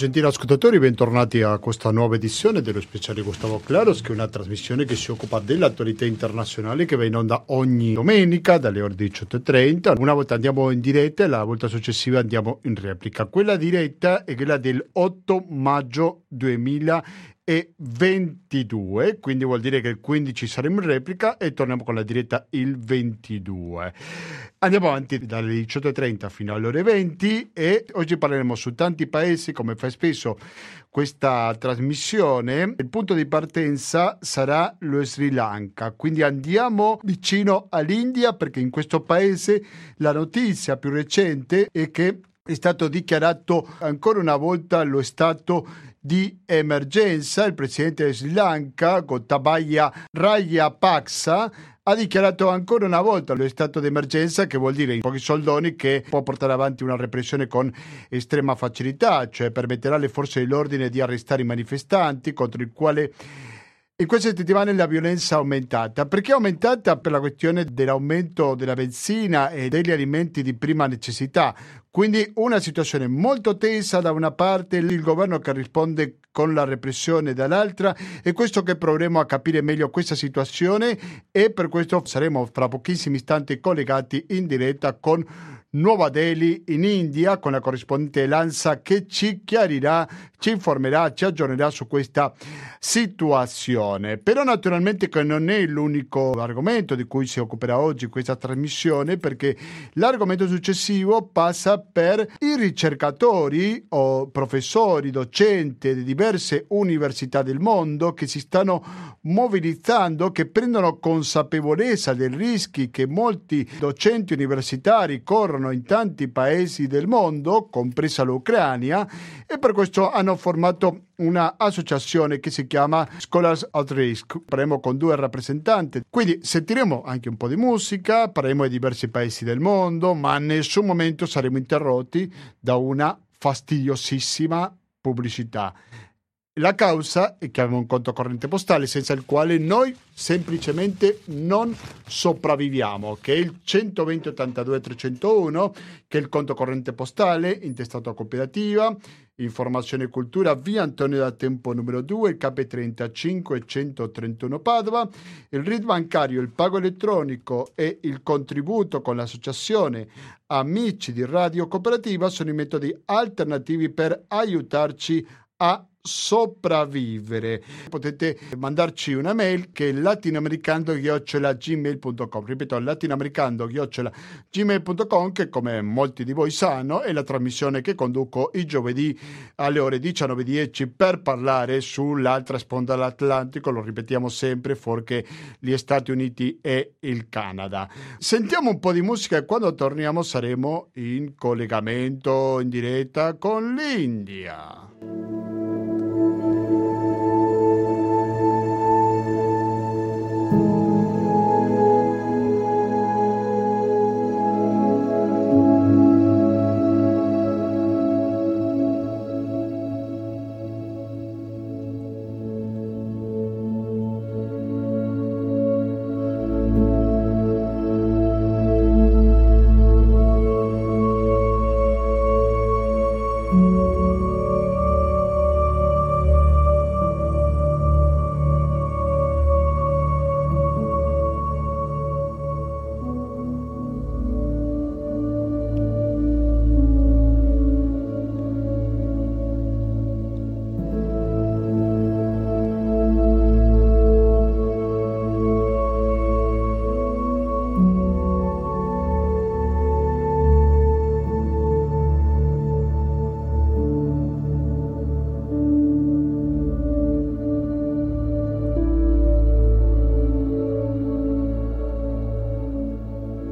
Gentili ascoltatori, bentornati a questa nuova edizione dello speciale Gustavo Claros, che è una trasmissione che si occupa dell'attualità internazionale che va in onda ogni domenica dalle ore 18.30. Una volta andiamo in diretta e la volta successiva andiamo in replica. Quella diretta è quella del 8 maggio 2020 e 22, quindi vuol dire che il 15 saremo in replica e torniamo con la diretta il 22. Andiamo avanti dalle 18.30 fino alle ore 20 e oggi parleremo su tanti paesi, come fa spesso questa trasmissione. Il punto di partenza sarà lo Sri Lanka, quindi andiamo vicino all'India perché in questo paese la notizia più recente è che è stato dichiarato ancora una volta lo stato di emergenza. Il presidente del Sri Lanka, Gotabaya Rajapaksa, ha dichiarato ancora una volta lo stato di emergenza, che vuol dire in pochi soldoni che può portare avanti una repressione con estrema facilità, cioè permetterà alle forze dell'ordine di arrestare i manifestanti contro il quale in queste settimane la violenza è aumentata. Perché è aumentata? Per la questione dell'aumento della benzina e degli alimenti di prima necessità. Quindi una situazione molto tesa da una parte, il governo che risponde con la repressione dall'altra. E questo che proveremo a capire meglio questa situazione e per questo saremo fra pochissimi istanti collegati in diretta con Nuova Delhi in India con la corrispondente Lanza che ci chiarirà, ci informerà, ci aggiornerà su questa situazione. Però naturalmente che non è l'unico argomento di cui si occuperà oggi questa trasmissione perché l'argomento successivo passa per i ricercatori o professori, docenti di diverse università del mondo che si stanno mobilizzando, che prendono consapevolezza dei rischi che molti docenti universitari corrono corrono in tanti paesi del mondo, compresa l'Ucraina, e per questo hanno formato un'associazione che si chiama Scholars at Risk. Parleremo con due rappresentanti, quindi sentiremo anche un po' di musica, parleremo di diversi paesi del mondo, ma in nessun momento saremo interrotti da una fastidiosissima pubblicità. La causa è che abbiamo un conto corrente postale senza il quale noi semplicemente non sopravviviamo, che è il 120 82 301, che è il conto corrente postale intestato a cooperativa, informazione e cultura via Antonio da Tempo numero 2, il KP35 131 Padova, il RID bancario, il pago elettronico e il contributo con l'associazione Amici di Radio Cooperativa sono i metodi alternativi per aiutarci a sopravvivere. Potete mandarci una mail che è latinoamericando-gmail.com ripeto latinoamericando-gmail.com che come molti di voi sanno è la trasmissione che conduco i giovedì alle ore 19.10 per parlare sull'altra sponda dell'Atlantico. Lo ripetiamo sempre fuorché gli Stati Uniti e il Canada. Sentiamo un po' di musica e quando torniamo saremo in collegamento in diretta con l'India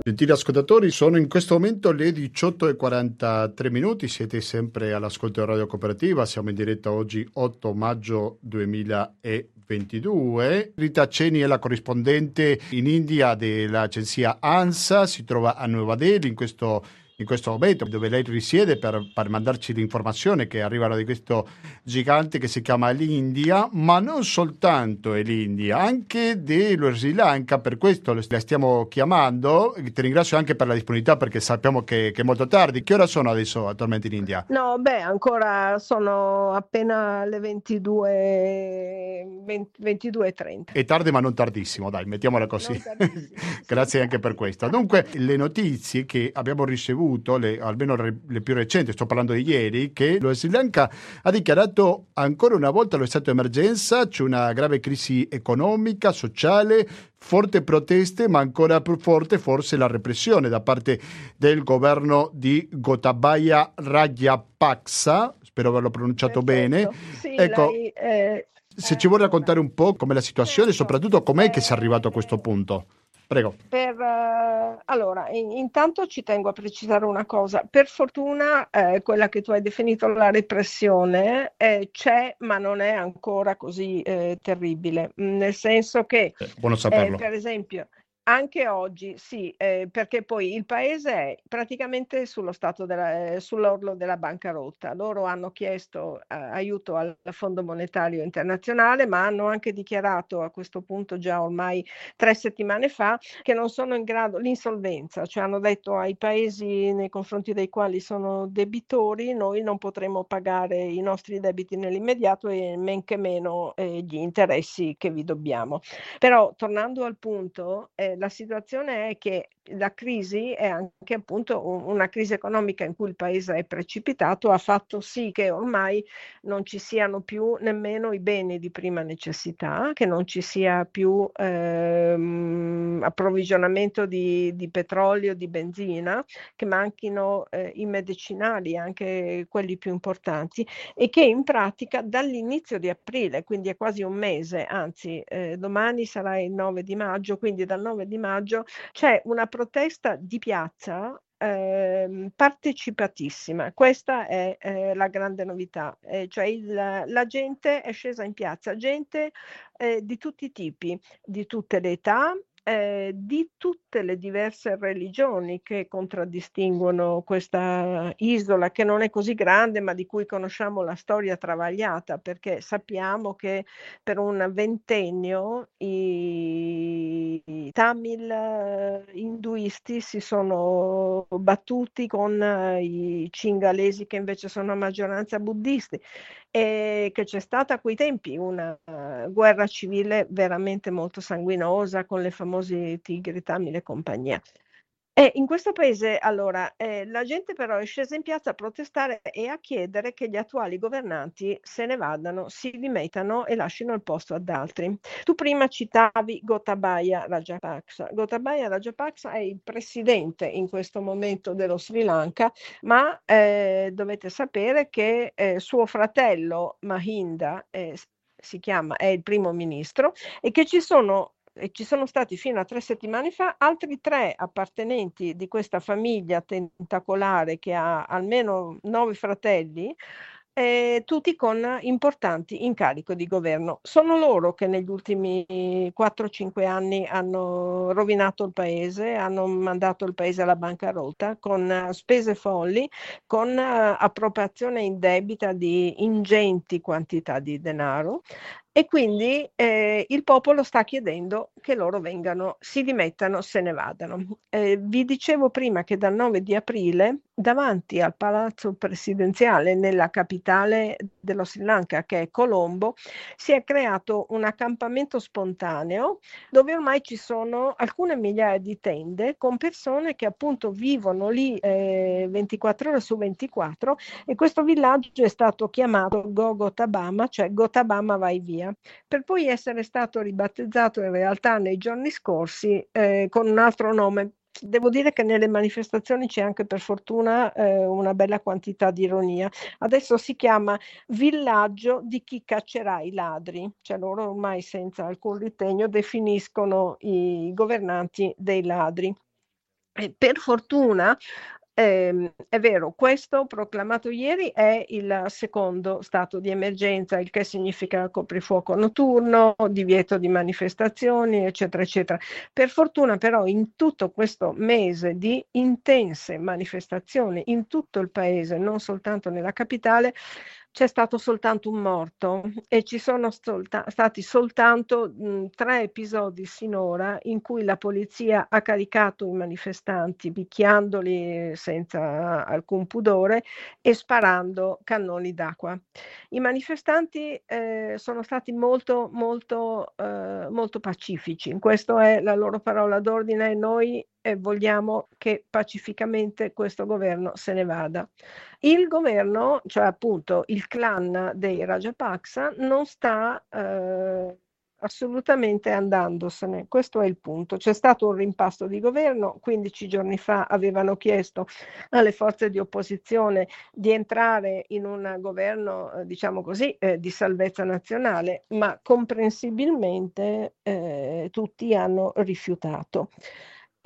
Gentili ascoltatori, sono in questo momento le 18.43 minuti, siete sempre all'ascolto di Radio Cooperativa, siamo in diretta oggi 8 maggio 2022. Rita Ceni è la corrispondente in India dell'agenzia ANSA, si trova a Nuova Delhi in questo in questo momento dove lei risiede per, per mandarci l'informazione che arrivano di questo gigante che si chiama l'India, ma non soltanto è l'India, anche dello Sri Lanka, per questo la stiamo chiamando. Ti ringrazio anche per la disponibilità perché sappiamo che, che, è molto tardi. Che ora sono adesso attualmente in India? No, beh, ancora sono appena le 22, 22.30. È tardi ma non tardissimo, dai, mettiamola così. Grazie anche per questo. Dunque, le notizie che abbiamo ricevuto, le, almeno le, più recenti, sto parlando di ieri, che lo Sri Lanka ha dichiarato ancora una volta lo stato di emergenza, c'è una grave crisi economica, sociale, forti proteste, ma ancora più forte forse la repressione da parte del governo di Gotabaya Rajapaksa, spero averlo pronunciato Perfetto. bene. Sì, ecco, lei, eh, se ci vuoi raccontare un po' com'è la situazione e soprattutto com'è che si è arrivato a questo punto. Prego. Per, uh, allora, in, intanto ci tengo a precisare una cosa. Per fortuna eh, quella che tu hai definito la repressione eh, c'è, ma non è ancora così eh, terribile. Nel senso che, eh, per esempio, anche oggi sì, eh, perché poi il paese è praticamente della, eh, sull'orlo della bancarotta. Loro hanno chiesto eh, aiuto al Fondo Monetario Internazionale, ma hanno anche dichiarato a questo punto già ormai tre settimane fa che non sono in grado, l'insolvenza, cioè hanno detto ai paesi nei confronti dei quali sono debitori, noi non potremo pagare i nostri debiti nell'immediato e men che meno eh, gli interessi che vi dobbiamo. Però tornando al punto, eh, la situazione è che la crisi è anche appunto una crisi economica in cui il paese è precipitato, ha fatto sì che ormai non ci siano più nemmeno i beni di prima necessità, che non ci sia più ehm, approvvigionamento di, di, petrolio, di benzina, che manchino eh, i medicinali, anche quelli più importanti, e che in pratica dall'inizio di aprile, quindi è quasi un mese, anzi eh, domani sarà il 9 di maggio, quindi dal 9 di maggio c'è una protesta di piazza eh, partecipatissima. Questa è eh, la grande novità, eh, cioè il, la gente è scesa in piazza, gente eh, di tutti i tipi, di tutte le età, eh, di tutte le diverse religioni che contraddistinguono questa isola, che non è così grande, ma di cui conosciamo la storia travagliata, perché sappiamo che per un ventennio i, i tamil eh, induisti si sono battuti con eh, i cingalesi che invece sono a maggioranza buddisti e che c'è stata a quei tempi una guerra civile veramente molto sanguinosa con le famose tigri, tamil e compagnia. E in questo paese, allora, eh, la gente però è scesa in piazza a protestare e a chiedere che gli attuali governanti se ne vadano, si dimettano e lasciano il posto ad altri. Tu prima citavi Gotabaya Rajapaksa. Gotabaya Rajapaksa è il presidente in questo momento dello Sri Lanka, ma eh, dovete sapere che eh, suo fratello Mahinda eh, si chiama, è il primo ministro e che ci sono e ci sono stati fino a tre settimane fa altri tre appartenenti di questa famiglia tentacolare che ha almeno nove fratelli, eh, tutti con importanti incarico di governo. Sono loro che negli ultimi 4-5 anni hanno rovinato il paese, hanno mandato il paese alla bancarotta con uh, spese folli, con uh, appropriazione indebita di ingenti quantità di denaro e quindi eh, il popolo sta chiedendo che loro vengano, si dimettano, se ne vadano. Eh, vi dicevo prima che dal 9 di aprile davanti al palazzo presidenziale nella capitale dello Sri Lanka, che è Colombo, si è creato un accampamento spontaneo dove ormai ci sono alcune migliaia di tende con persone che appunto vivono lì eh, 24 ore su 24 e questo villaggio è stato chiamato Gogotabama, cioè Gotabama vai via, per poi essere stato ribattezzato in realtà nei giorni scorsi eh, con un altro nome devo dire che nelle manifestazioni c'è anche per fortuna eh, una bella quantità di ironia. Adesso si chiama villaggio di chi caccerà i ladri, cioè loro ormai senza alcun ritegno definiscono i governanti dei ladri. E per fortuna Eh, è vero, questo proclamato ieri è il secondo stato di emergenza, il che significa coprifuoco notturno, divieto di manifestazioni, eccetera, eccetera. Per fortuna però in tutto questo mese di intense manifestazioni in tutto il paese, non soltanto nella capitale, c'è stato soltanto un morto e ci sono solta- stati soltanto mh, tre episodi sinora in cui la polizia ha caricato i manifestanti picchiandoli senza alcun pudore e sparando cannoni d'acqua. I manifestanti eh, sono stati molto, molto, eh, molto pacifici, questa è la loro parola d'ordine e noi e vogliamo che pacificamente questo governo se ne vada. Il governo, cioè appunto il clan dei Rajapaksa, non sta eh, assolutamente andandosene. Questo è il punto. C'è stato un rimpasto di governo, 15 giorni fa avevano chiesto alle forze di opposizione di entrare in un governo, eh, diciamo così, eh, di salvezza nazionale, ma comprensibilmente eh, tutti hanno rifiutato.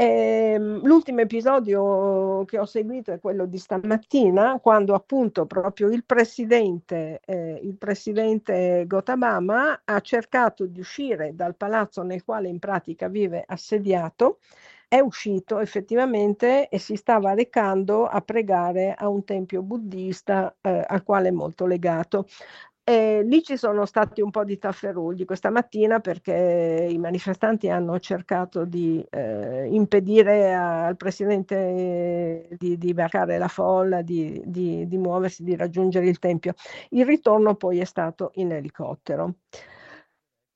Eh, l'ultimo episodio che ho seguito è quello di stamattina, quando appunto proprio il presidente, eh, il presidente Gotabama ha cercato di uscire dal palazzo nel quale in pratica vive assediato, è uscito effettivamente e si stava recando a pregare a un tempio buddista eh, al quale è molto legato. E lì ci sono stati un po' di tafferugli questa mattina perché i manifestanti hanno cercato di eh, impedire al presidente di, di varcare la folla, di, di, di muoversi, di raggiungere il tempio. Il ritorno poi è stato in elicottero.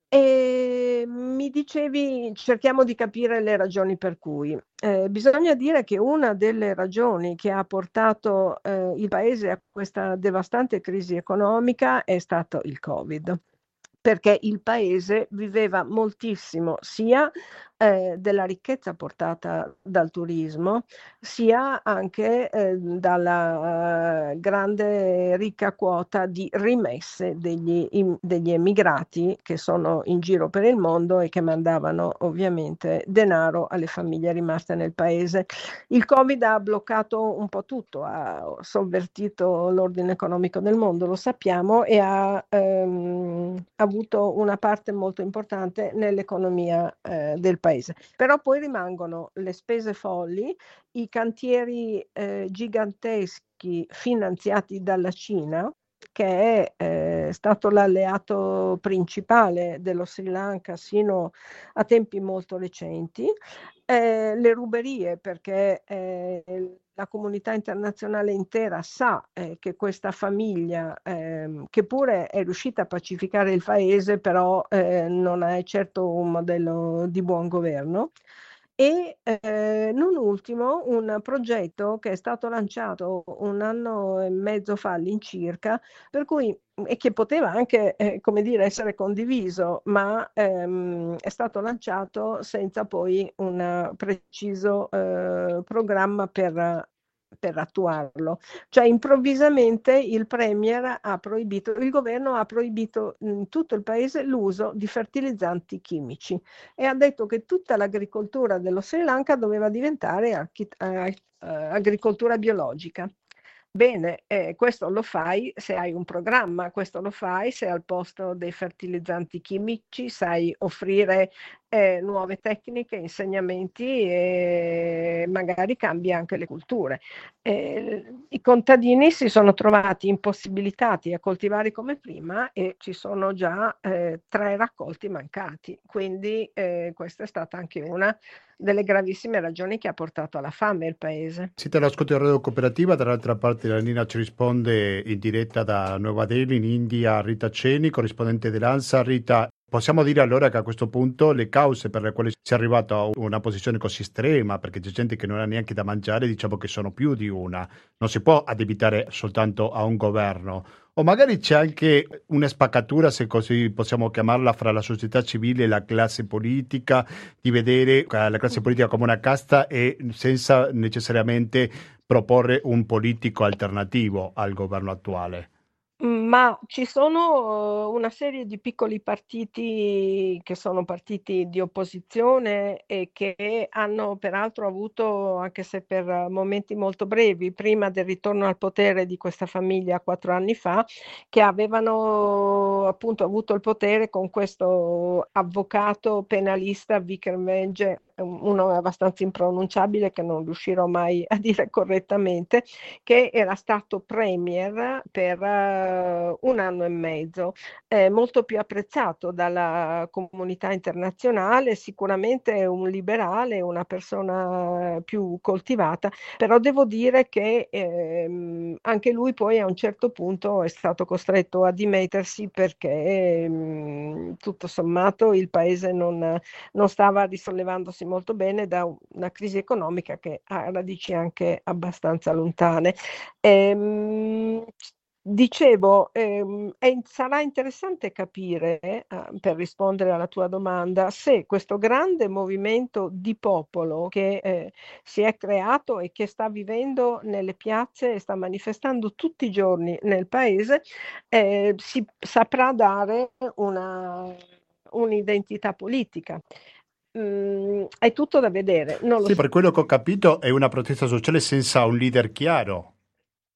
E mi dicevi, cerchiamo di capire le ragioni per cui. Eh, bisogna dire che una delle ragioni che ha portato eh, il paese a questa devastante crisi economica è stato il Covid perché il paese viveva moltissimo sia eh, della ricchezza portata dal turismo, sia anche eh, dalla grande ricca quota di rimesse degli, im, degli emigrati che sono in giro per il mondo e che mandavano ovviamente denaro alle famiglie rimaste nel paese. Il Covid ha bloccato un po' tutto, ha sovvertito l'ordine economico del mondo, lo sappiamo, e ha ehm, avuto avuto una parte molto importante nell'economia eh, del paese. Però poi rimangono le spese folli, i cantieri eh, giganteschi finanziati dalla Cina, che è eh, stato l'alleato principale dello Sri Lanka sino a tempi molto recenti, eh, le ruberie perché eh, la comunità internazionale intera sa eh, che questa famiglia, eh, che pure è riuscita a pacificare il paese, però eh, non è certo un modello di buon governo, e eh, non ultimo un progetto che è stato lanciato un anno e mezzo fa all'incirca, per cui e che poteva anche, eh, come dire, essere condiviso, ma ehm, è stato lanciato senza poi un preciso eh, programma per per attuarlo. Cioè improvvisamente il Premier ha proibito, il governo ha proibito in tutto il paese l'uso di fertilizzanti chimici e ha detto che tutta l'agricoltura dello Sri Lanka doveva diventare archi- eh, agricoltura biologica. Bene, eh, questo lo fai se hai un programma, questo lo fai se al posto dei fertilizzanti chimici sai offrire eh, nuove tecniche, insegnamenti e magari cambi anche le culture. Eh, I contadini si sono trovati impossibilitati a coltivare come prima e ci sono già eh, tre raccolti mancati, quindi eh, questa è stata anche una delle gravissime ragioni che ha portato alla fame il paese. Siete all'ascolto di Radio Cooperativa, dall'altra parte la linea ci risponde in diretta da Nuova Delhi in India Rita Ceni, corrispondente dell'ANSA. Rita, Possiamo dire allora che a questo punto le cause per le quali si è arrivato a una posizione così estrema, perché c'è gente che non ha neanche da mangiare, diciamo che sono più di una. Non si può addebitare soltanto a un governo. O magari c'è anche una spaccatura, se così possiamo chiamarla, fra la società civile e la classe politica, di vedere la classe politica come una casta e senza necessariamente proporre un politico alternativo al governo attuale. Ma ci sono una serie di piccoli partiti che sono partiti di opposizione e che hanno peraltro avuto, anche se per momenti molto brevi, prima del ritorno al potere di questa famiglia quattro anni fa, che avevano appunto avuto il potere con questo avvocato penalista Vikermenge uno abbastanza impronunciabile che non riuscirò mai a dire correttamente, che era stato premier per uh, un anno e mezzo, eh, molto più apprezzato dalla comunità internazionale, sicuramente un liberale, una persona più coltivata, però devo dire che eh, anche lui poi a un certo punto è stato costretto a dimettersi perché eh, tutto sommato il paese non, non stava risollevandosi molto bene da una crisi economica che ha radici anche abbastanza lontane. Ehm, Dicevo, ehm, è, sarà interessante capire, eh, per rispondere alla tua domanda, se questo grande movimento di popolo che eh, si è creato e che sta vivendo nelle piazze e sta manifestando tutti i giorni nel paese, eh, si saprà dare una, un'identità politica. Mm, è tutto da vedere. Non sì, so. per quello che ho capito è una protesta sociale senza un leader chiaro.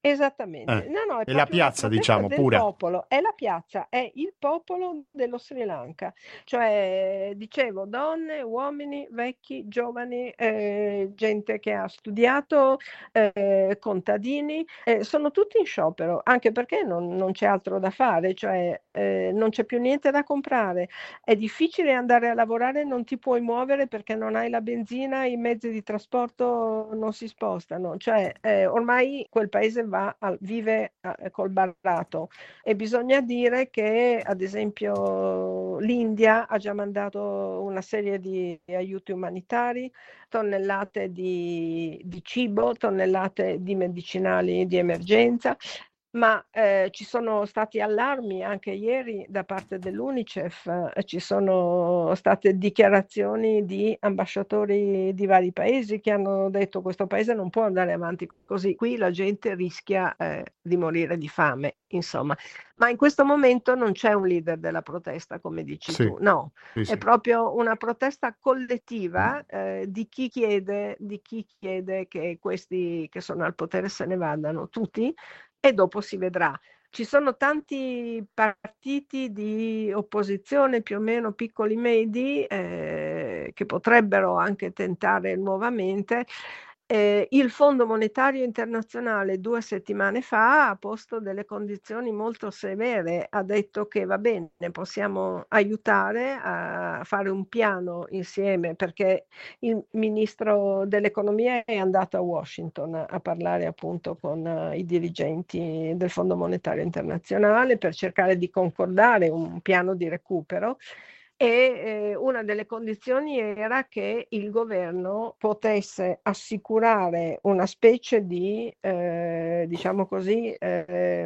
Esattamente, eh, no, no, è, è la piazza, diciamo, pure. Popolo. È la piazza, è il popolo dello Sri Lanka, cioè, dicevo, donne, uomini, vecchi, giovani, eh, gente che ha studiato, eh, contadini, eh, sono tutti in sciopero, anche perché non, non c'è altro da fare, cioè eh, non c'è più niente da comprare, è difficile andare a lavorare, non ti puoi muovere perché non hai la benzina, i mezzi di trasporto non si spostano, cioè eh, ormai quel paese va a, vive a, col barrato e bisogna dire che ad esempio l'India ha già mandato una serie di aiuti umanitari, tonnellate di, di cibo, tonnellate di medicinali di emergenza, ma eh, ci sono stati allarmi anche ieri da parte dell'UNICEF, eh, ci sono state dichiarazioni di ambasciatori di vari paesi che hanno detto che questo paese non può andare avanti così, qui la gente rischia eh, di morire di fame, insomma. Ma in questo momento non c'è un leader della protesta, come dici sì. tu, no, sì, sì. è proprio una protesta collettiva eh, di, chi chiede, di chi chiede che questi che sono al potere se ne vadano, tutti e dopo si vedrà. Ci sono tanti partiti di opposizione, più o meno piccoli medi, eh, che potrebbero anche tentare nuovamente eh, il Fondo Monetario Internazionale due settimane fa ha posto delle condizioni molto severe, ha detto che va bene, possiamo aiutare a fare un piano insieme perché il ministro dell'economia è andato a Washington a parlare appunto con uh, i dirigenti del Fondo Monetario Internazionale per cercare di concordare un piano di recupero e eh, una delle condizioni era che il governo potesse assicurare una specie di, eh, diciamo così, eh,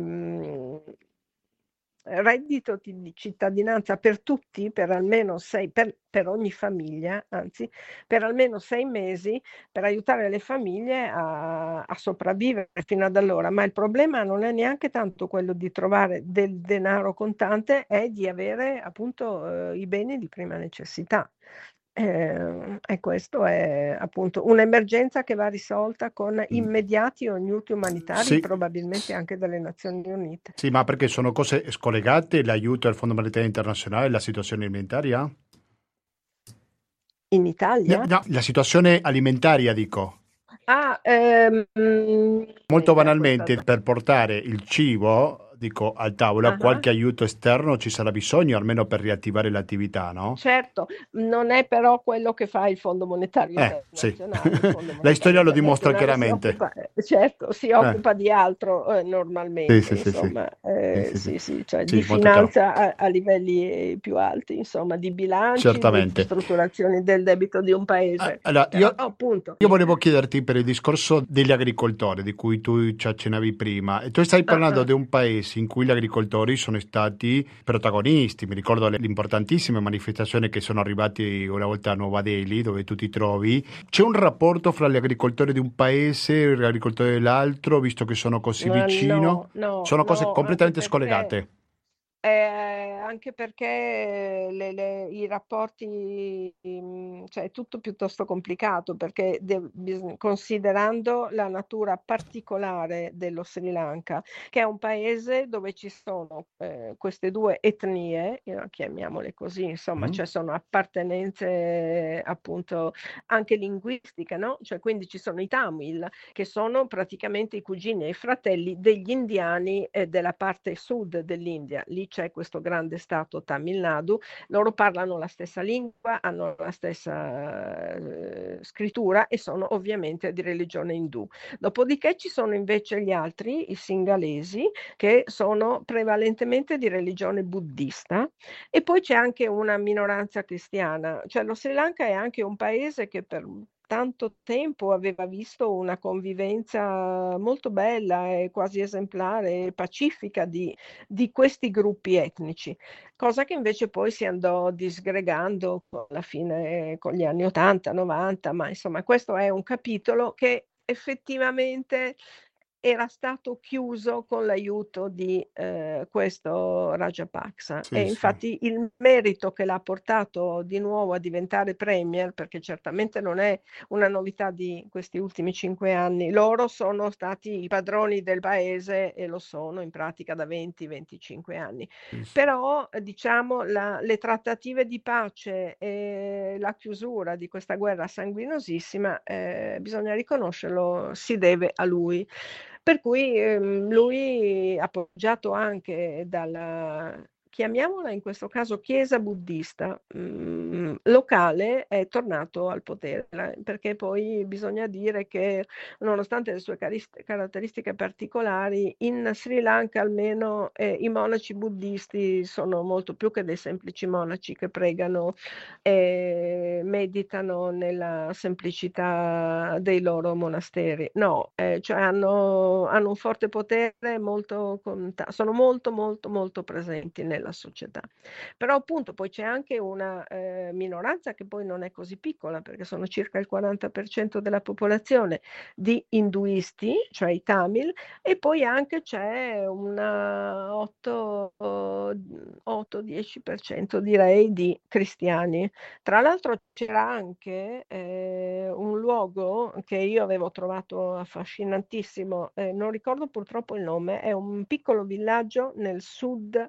reddito di cittadinanza per tutti, per almeno sei, per, per, ogni famiglia, anzi, per almeno sei mesi per aiutare le famiglie a, a, sopravvivere fino ad allora. Ma il problema non è neanche tanto quello di trovare del denaro contante, è di avere appunto eh, i beni di prima necessità. Eh, e questo è appunto un'emergenza che va risolta con mm. immediati aiuti umanitari, sì. probabilmente anche dalle Nazioni Unite. Sì, ma perché sono cose scollegate l'aiuto al Fondo Monetario Internazionale e la situazione alimentaria? In Italia? No, no, la situazione alimentaria, dico. Ah, ehm, Molto banalmente, per portare il cibo dico, al tavolo, uh-huh. qualche aiuto esterno ci sarà bisogno, almeno per riattivare l'attività, no? Certo, non è però quello che fa il Fondo Monetario eh, sì. Monetario La storia lo dimostra chiaramente. Si occupa, certo, si eh. occupa eh. di altro eh, normalmente, sì, sì, insomma, eh, sì, sì, cioè di finanza a, a, livelli più alti, insomma, di bilancio, di strutturazione del debito di un paese. Ah, allora, io, oh, io, volevo chiederti per il discorso degli agricoltori di cui tu ci accennavi prima, tu stai parlando uh-huh. di un paese paesi in cui gli agricoltori sono stati protagonisti. Mi ricordo le importantissime manifestazioni che sono arrivate una volta a Nuova Delhi, dove tu ti trovi. C'è un rapporto fra gli agricoltori di un paese e gli agricoltori dell'altro, visto che sono così vicino? No, no, sono cose no, completamente scollegate. Eh, anche perché le- le- i rapporti, mm, cioè è tutto piuttosto complicato perché de- considerando la natura particolare dello Sri Lanka, che è un paese dove ci sono eh, queste due etnie, eh, chiamiamole così, insomma, Mm. cioè sono appartenenze appunto anche linguistiche, no? Cioè quindi ci sono i Tamil, che sono praticamente i cugini e i fratelli degli indiani eh, della parte sud dell'India. Lì c'è questo grande stato Tamil Nadu, loro parlano la stessa lingua, hanno la stessa eh, scrittura e sono ovviamente di religione indù. Dopodiché ci sono invece gli altri, i singalesi, che sono prevalentemente di religione buddista e poi c'è anche una minoranza cristiana, cioè lo Sri Lanka è anche un paese che per tanto tempo aveva visto una convivenza molto bella e quasi esemplare e pacifica di, di questi gruppi etnici, cosa che invece poi si andò disgregando con la fine, con gli anni 80, 90, ma insomma questo è un capitolo che effettivamente era stato chiuso con l'aiuto di eh, questo Rajapaksa Sì, e sì. infatti il merito che l'ha portato di nuovo a diventare premier, perché certamente non è una novità di questi ultimi cinque anni, loro sono stati i padroni del paese e lo sono in pratica da 20-25 anni. Sì, sì. Però diciamo la- le trattative di pace e la chiusura di questa guerra sanguinosissima, eh, bisogna riconoscerlo, si deve a lui. Per cui ehm, lui, appoggiato anche dalla, chiamiamola in questo caso chiesa buddista mm, locale, è tornato al potere, perché poi bisogna dire che nonostante le sue caris- caratteristiche particolari, in Sri Lanka almeno eh, i monaci buddisti sono molto più che dei semplici monaci che pregano e meditano nella semplicità dei loro monasteri. No, eh, cioè hanno, hanno un forte potere, molto sono molto, molto, molto presenti nella società. Però appunto poi c'è anche una eh, minoranza che poi non è così piccola, perché sono circa il 40% della popolazione di induisti, cioè i Tamil, e poi anche c'è una 8-10% direi di cristiani. Tra l'altro c'era anche eh, un luogo che io avevo trovato affascinantissimo, eh, non ricordo purtroppo il nome, è un piccolo villaggio nel sud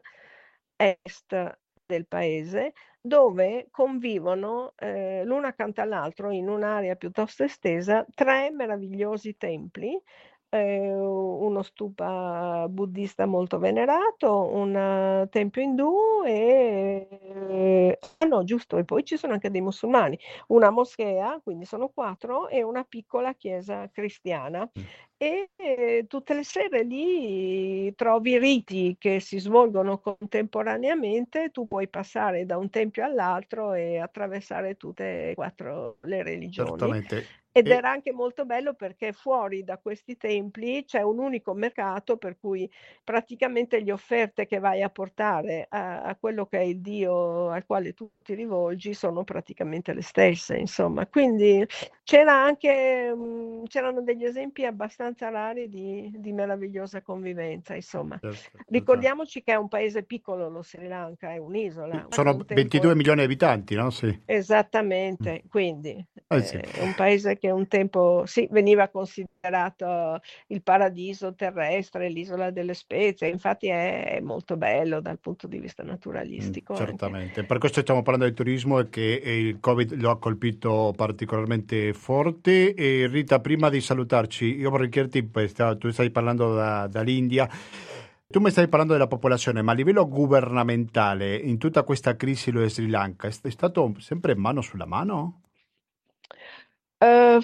est del paese dove convivono eh, l'una accanto all'altro in un'area piuttosto estesa tre meravigliosi templi eh, uno stupa buddista molto venerato, un eh, tempio indù e ah no, giusto, e poi ci sono anche dei musulmani, una moschea, quindi sono quattro, e una piccola chiesa cristiana. Mm. E eh, tutte le sere lì trovi riti che si svolgono contemporaneamente, tu puoi passare da un tempio all'altro e attraversare tutte e quattro le religioni. Certamente. Ed era anche molto bello perché fuori da questi templi c'è un unico mercato per cui praticamente le offerte che vai a portare a, a quello che è il Dio al quale tu ti rivolgi sono praticamente le stesse, insomma. Quindi c'era anche, mm, c'erano degli esempi abbastanza rari di, di meravigliosa convivenza, insomma. certo, certo. Ricordiamoci che è un paese piccolo lo Sri Lanka, è un'isola. Sono Un tempo- 22 milioni di abitanti, no? Sì. Esattamente, quindi Eh sì. eh, è un paese che un tempo sì, veniva considerato il paradiso terrestre, l'isola delle spezie, infatti è, molto bello dal punto di vista naturalistico. Mm, anche. Certamente, per questo stiamo parlando del turismo e che il Covid lo ha colpito particolarmente forte. E Rita, prima di salutarci, io vorrei chiederti, tu stai parlando da- dall'India, tu mi stai parlando della popolazione, ma a livello governamentale, in tutta questa crisi lo Sri Lanka, è stato sempre mano sulla mano? Eh,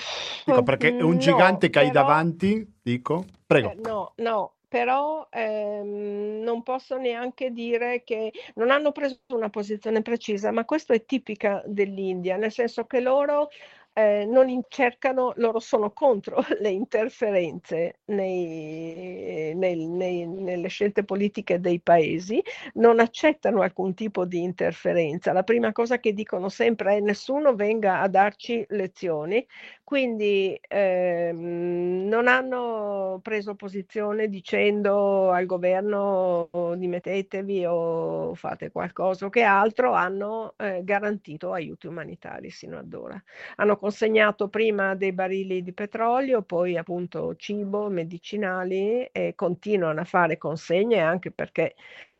Dico, perché è un no, gigante che hai però- davanti, dico, prego. Eh, no, no, però ehm, non posso neanche dire che non hanno preso una posizione precisa, ma questo è tipica dell'India, nel senso che loro eh, non cercano, loro sono contro le interferenze nei, nei, nei, nelle scelte politiche dei paesi, non accettano alcun tipo di interferenza. La prima cosa che dicono sempre è nessuno venga a darci lezioni, quindi ehm, non hanno preso posizione dicendo al governo dimettetevi o fate qualcosa o che altro, hanno eh, garantito aiuti umanitari sino ad ora. Hanno consegnato prima dei barili di petrolio, poi appunto cibo, medicinali e continuano a fare consegne anche perché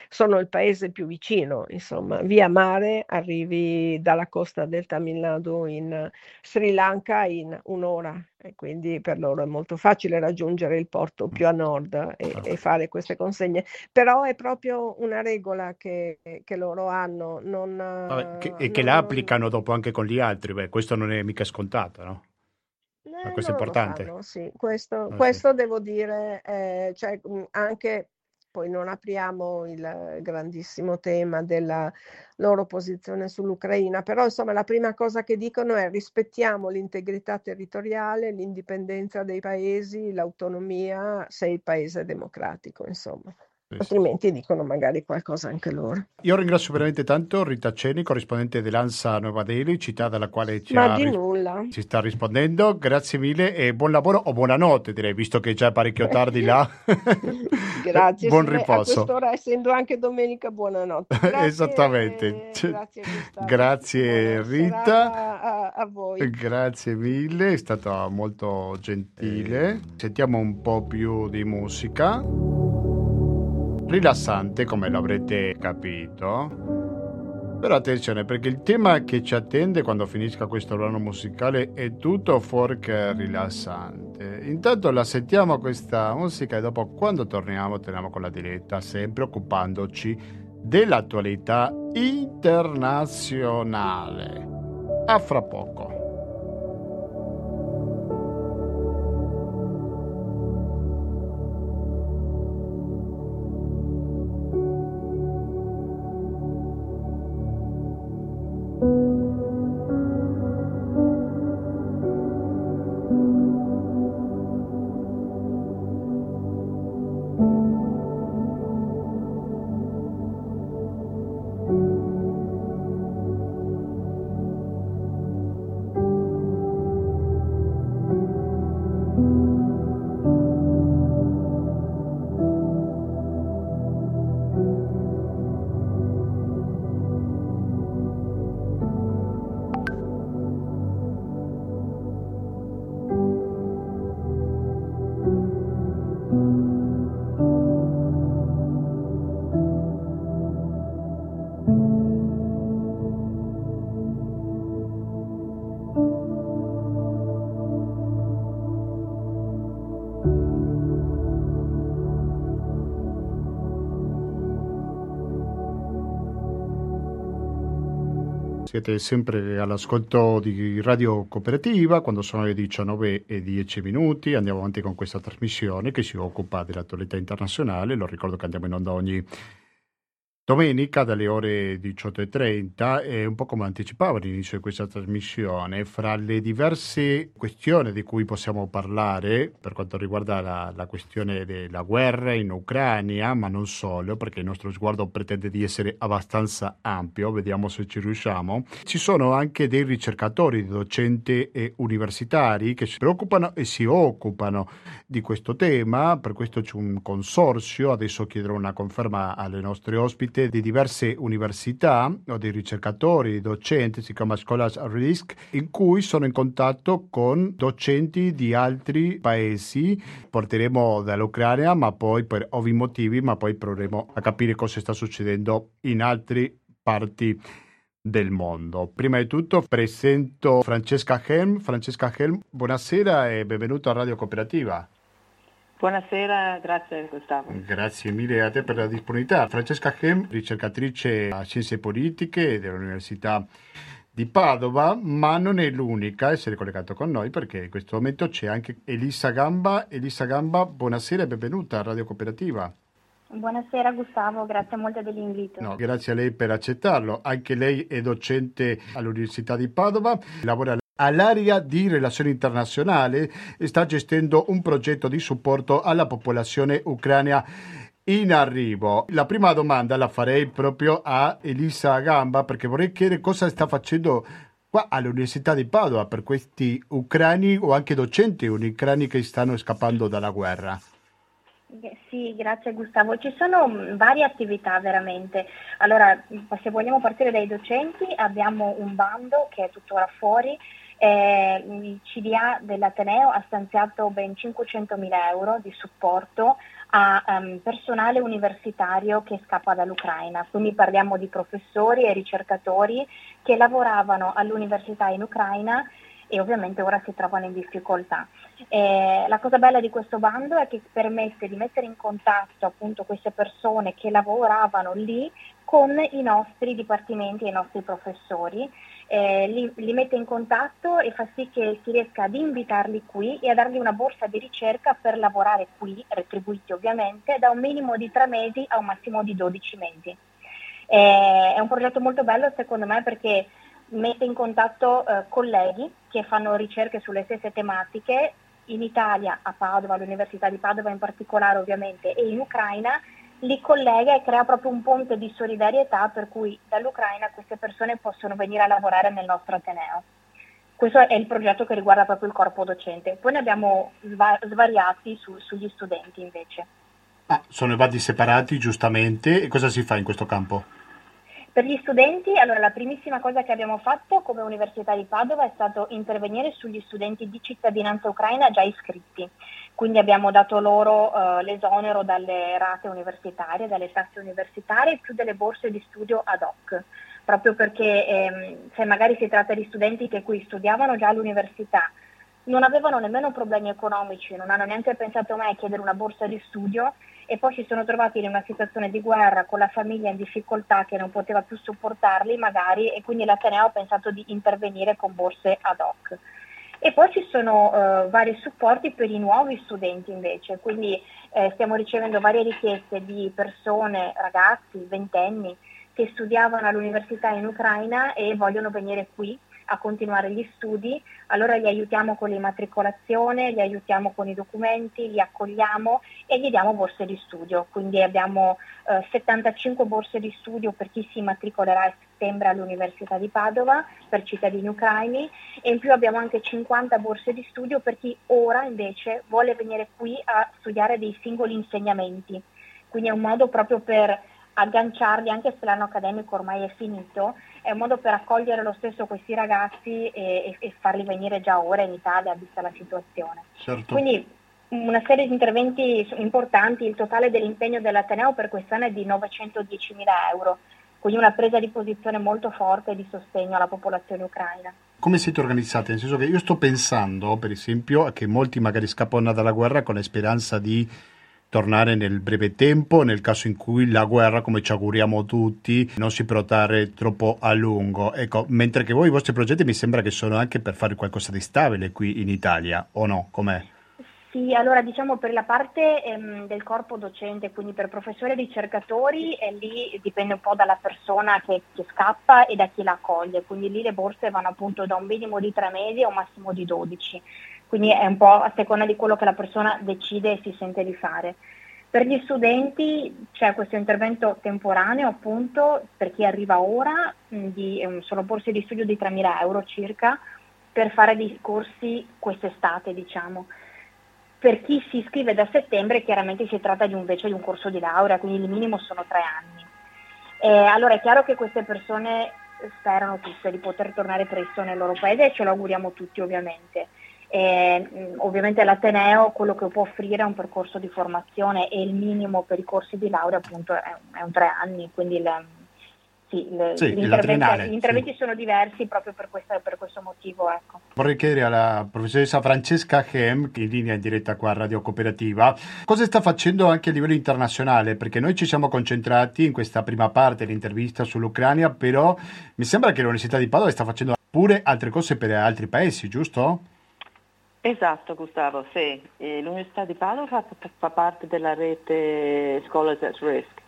sono il paese più vicino, insomma, via mare arrivi dalla costa del Tamil Nadu in Sri Lanka in un'ora e quindi per loro è molto facile raggiungere il porto più a nord e, e fare queste consegne. Però è proprio una regola che, che loro hanno. Non, Vabbè, che, e che non, la applicano dopo anche con gli altri, Beh, questo non è mica scontato, no? Eh, questo è importante. Fanno, sì. Questo, ah, questo sì. devo dire, eh, cioè, anche poi non apriamo il grandissimo tema della loro posizione sull'Ucraina, però insomma la prima cosa che dicono è rispettiamo l'integrità territoriale, l'indipendenza dei paesi, l'autonomia, sei il paese democratico, insomma altrimenti dicono magari qualcosa anche loro. Io ringrazio veramente tanto Rita Ceni, corrispondente dell'ANSA Nuova Delhi, città dalla quale ci, nulla. ci sta rispondendo. Grazie mille e buon lavoro o buonanotte direi, visto che è già parecchio tardi là. grazie. buon riposo. A quest'ora, essendo anche domenica, buonanotte. Grazie, Esattamente. Grazie, grazie Rita. A, a, voi. Grazie mille, è stata molto gentile. Sentiamo un po' più di musica rilassante come l'avrete capito. Però attenzione perché il tema che ci attende quando finisca questo brano musicale è tutto fuorché rilassante. Intanto la sentiamo questa musica e dopo quando torniamo torniamo con la diretta sempre occupandoci dell'attualità internazionale. A fra poco. Siete sempre all'ascolto di Radio Cooperativa quando sono le 19 e 10 minuti. Andiamo avanti con questa trasmissione che si occupa dell'attualità internazionale. Lo ricordo che andiamo in onda ogni Domenica dalle ore 18.30 e un po' come anticipavo all'inizio di questa trasmissione, fra le diverse questioni di cui possiamo parlare per quanto riguarda la, la, questione della guerra in Ucraina, ma non solo, perché il nostro sguardo pretende di essere abbastanza ampio, vediamo se ci riusciamo, ci sono anche dei ricercatori, docenti e universitari che si preoccupano e si occupano di questo tema, per questo c'è un consorzio, adesso chiederò una conferma alle nostre ospiti, ospite di diverse università o di ricercatori, docenti, si chiama Scholars at Risk, in cui sono in contatto con docenti di altri paesi. Porteremo dall'Ucraina, ma poi per ovvi motivi, ma poi proveremo a capire cosa sta succedendo in altre parti del mondo. Prima di tutto presento Francesca Helm. Francesca Helm, buonasera e benvenuto a Radio Cooperativa. Buonasera, grazie Gustavo. Grazie mille a te per la disponibilità. Francesca Hem, ricercatrice a Scienze Politiche dell'Università di Padova, ma non è l'unica a essere collegata con noi perché in questo momento c'è anche Elisa Gamba. Elisa Gamba, buonasera e benvenuta a Radio Cooperativa. Buonasera Gustavo, grazie molto dell'invito. No, grazie a lei per accettarlo. Anche lei è docente all'Università di Padova, lavora all'area di relazioni internazionali sta gestendo un progetto di supporto alla popolazione ucraina in arrivo. La prima domanda la farei proprio a Elisa Gamba perché vorrei chiedere cosa sta facendo qua all'Università di Padova per questi ucraini o anche docenti ucraini che stanno scappando dalla guerra. Sì, grazie Gustavo. Ci sono mm, varie attività veramente. Allora, se vogliamo partire dai docenti, abbiamo un bando che è tuttora fuori. Eh, il CDA dell'Ateneo ha stanziato ben 500 mila euro di supporto a um, personale universitario che scappa dall'Ucraina, quindi parliamo di professori e ricercatori che lavoravano all'università in Ucraina e ovviamente ora si trovano in difficoltà. Eh, la cosa bella di questo bando è che permette di mettere in contatto appunto queste persone che lavoravano lì con i nostri dipartimenti e i nostri professori, eh, li, li, mette in contatto e fa sì che si riesca ad invitarli qui e a dargli una borsa di ricerca per lavorare qui, retribuiti ovviamente, da un minimo di tre mesi a un massimo di 12 mesi. Eh, è un progetto molto bello secondo me perché mette in contatto eh, colleghi che fanno ricerche sulle stesse tematiche in Italia, a Padova, all'Università di Padova in particolare ovviamente, e in Ucraina, li collega e crea proprio un ponte di solidarietà per cui dall'Ucraina queste persone possono venire a lavorare nel nostro Ateneo. Questo è il progetto che riguarda proprio il corpo docente. Poi ne abbiamo svariati su, sugli studenti invece. Ah, sono evadi separati giustamente e cosa si fa in questo campo? Per gli studenti, allora la primissima cosa che abbiamo fatto come Università di Padova è stato intervenire sugli studenti di cittadinanza ucraina già iscritti. Quindi abbiamo dato loro uh, l'esonero dalle rate universitarie, dalle tasse universitarie, più delle borse di studio ad hoc, proprio perché ehm, se magari si tratta di studenti che qui studiavano già all'università, non avevano nemmeno problemi economici, non hanno neanche pensato mai a chiedere una borsa di studio e poi si sono trovati in una situazione di guerra con la famiglia in difficoltà che non poteva più supportarli magari e quindi l'Ateneo ha pensato di intervenire con borse ad hoc. E poi ci sono eh, vari supporti per i nuovi studenti invece, quindi eh, stiamo ricevendo varie richieste di persone, ragazzi, ventenni, che studiavano all'università in Ucraina e vogliono venire qui a continuare gli studi, allora li aiutiamo con l'immatricolazione, li aiutiamo con i documenti, li accogliamo e gli diamo borse di studio. Quindi abbiamo eh, 75 borse di studio per chi si immatricolerà a settembre all'Università di Padova per cittadini ucraini e in più abbiamo anche 50 borse di studio per chi ora invece vuole venire qui a studiare dei singoli insegnamenti. Quindi è un modo proprio per agganciarli anche se l'anno accademico ormai è finito, è un modo per accogliere lo stesso questi ragazzi e, e farli venire già ora in Italia vista la situazione. Certo. Quindi una serie di interventi importanti, il totale dell'impegno dell'Ateneo per quest'anno è di 910 mila euro, quindi una presa di posizione molto forte di sostegno alla popolazione ucraina. Come siete organizzati? Nel senso che io sto pensando, per esempio, che molti magari scappano dalla guerra con la speranza di tornare nel breve tempo, nel caso in cui la guerra, come ci auguriamo tutti, non si protrarre troppo a lungo. Ecco, mentre che voi i vostri progetti mi sembra che sono anche per fare qualcosa di stabile qui in Italia, o no? Com'è? Sì, allora diciamo per la parte ehm, del corpo docente, quindi per professori e ricercatori, eh, lì dipende un po' dalla persona che, che, scappa e da chi la accoglie, quindi lì le borse vanno appunto da un minimo di tre mesi a un massimo di 12 quindi è un po' a seconda di quello che la persona decide e si sente di fare. Per gli studenti c'è questo intervento temporaneo appunto per chi arriva ora, di, sono borse di studio di 3.000 euro circa per fare dei corsi quest'estate diciamo. Per chi si iscrive da settembre chiaramente si tratta di invece di un corso di laurea, quindi il minimo sono tre anni. Eh, allora è chiaro che queste persone sperano tutte di poter tornare presto nel loro paese e ce lo auguriamo tutti ovviamente. E, ovviamente l'Ateneo quello che può offrire è un percorso di formazione e il minimo per i corsi di laurea appunto è, è un tre anni, quindi il, sì, le, sì, gli, interventi, gli interventi sì. sono diversi proprio per, questa, per questo motivo. Ecco. Vorrei chiedere alla professoressa Francesca Hem, che in linea in diretta qua a Radio Cooperativa, cosa sta facendo anche a livello internazionale, perché noi ci siamo concentrati in questa prima parte dell'intervista sull'Ucraina, però mi sembra che l'Università di Padova sta facendo pure altre cose per altri paesi, giusto? Esatto Gustavo, sì. L'Università di Padova fa, fa, parte della rete Scholars at Risk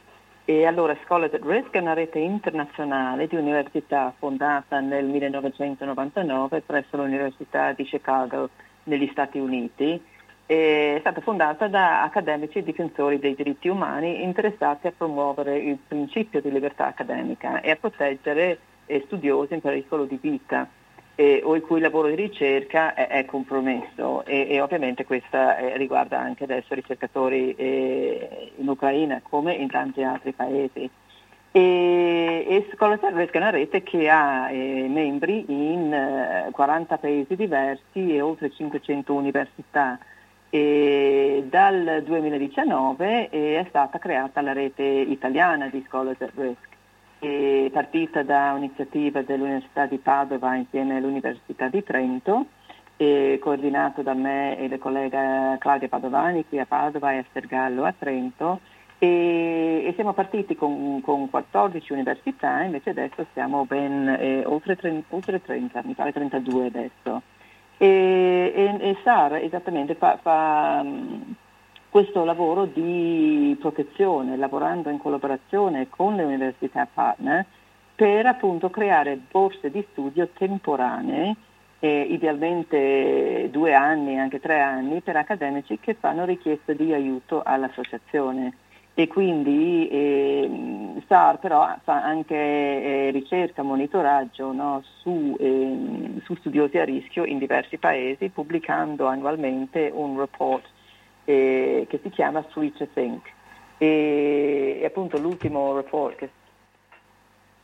E allora Scholars at Risk è una rete internazionale di università fondata nel 1999 presso l'Università di Chicago negli Stati Uniti. È stata fondata da accademici e difensori dei diritti umani interessati a promuovere il principio di libertà accademica e a proteggere studiosi in pericolo di vita eh, o il cui lavoro di ricerca è, è compromesso e, e, ovviamente questa eh, riguarda anche adesso ricercatori eh, in Ucraina come in tanti altri paesi. E, e Scholars è una rete che ha eh, membri in 40 eh, paesi diversi e oltre 500 università. E dal 2019 eh, è stata creata la rete italiana di Scholars at Risk è partita da un'iniziativa dell'Università di Padova insieme all'Università di Trento, coordinato da me e la collega Claudia Padovani qui a Padova e a Stergallo a Trento e, e siamo partiti con, con, 14 università, invece adesso siamo ben eh, oltre, 30, oltre, 30, mi pare 32 adesso. E, e, e SAR esattamente fa, fa questo lavoro di protezione, lavorando in collaborazione con le università partner per appunto creare borse di studio temporanee, eh, idealmente due anni, anche tre anni, per accademici che fanno richiesta di aiuto all'associazione. E quindi eh, SAR però fa anche eh, ricerca, monitoraggio no, su, ehm, su studiosi a rischio in diversi paesi, pubblicando annualmente un report eh, che si chiama Switch Think. E, e appunto l'ultimo report che,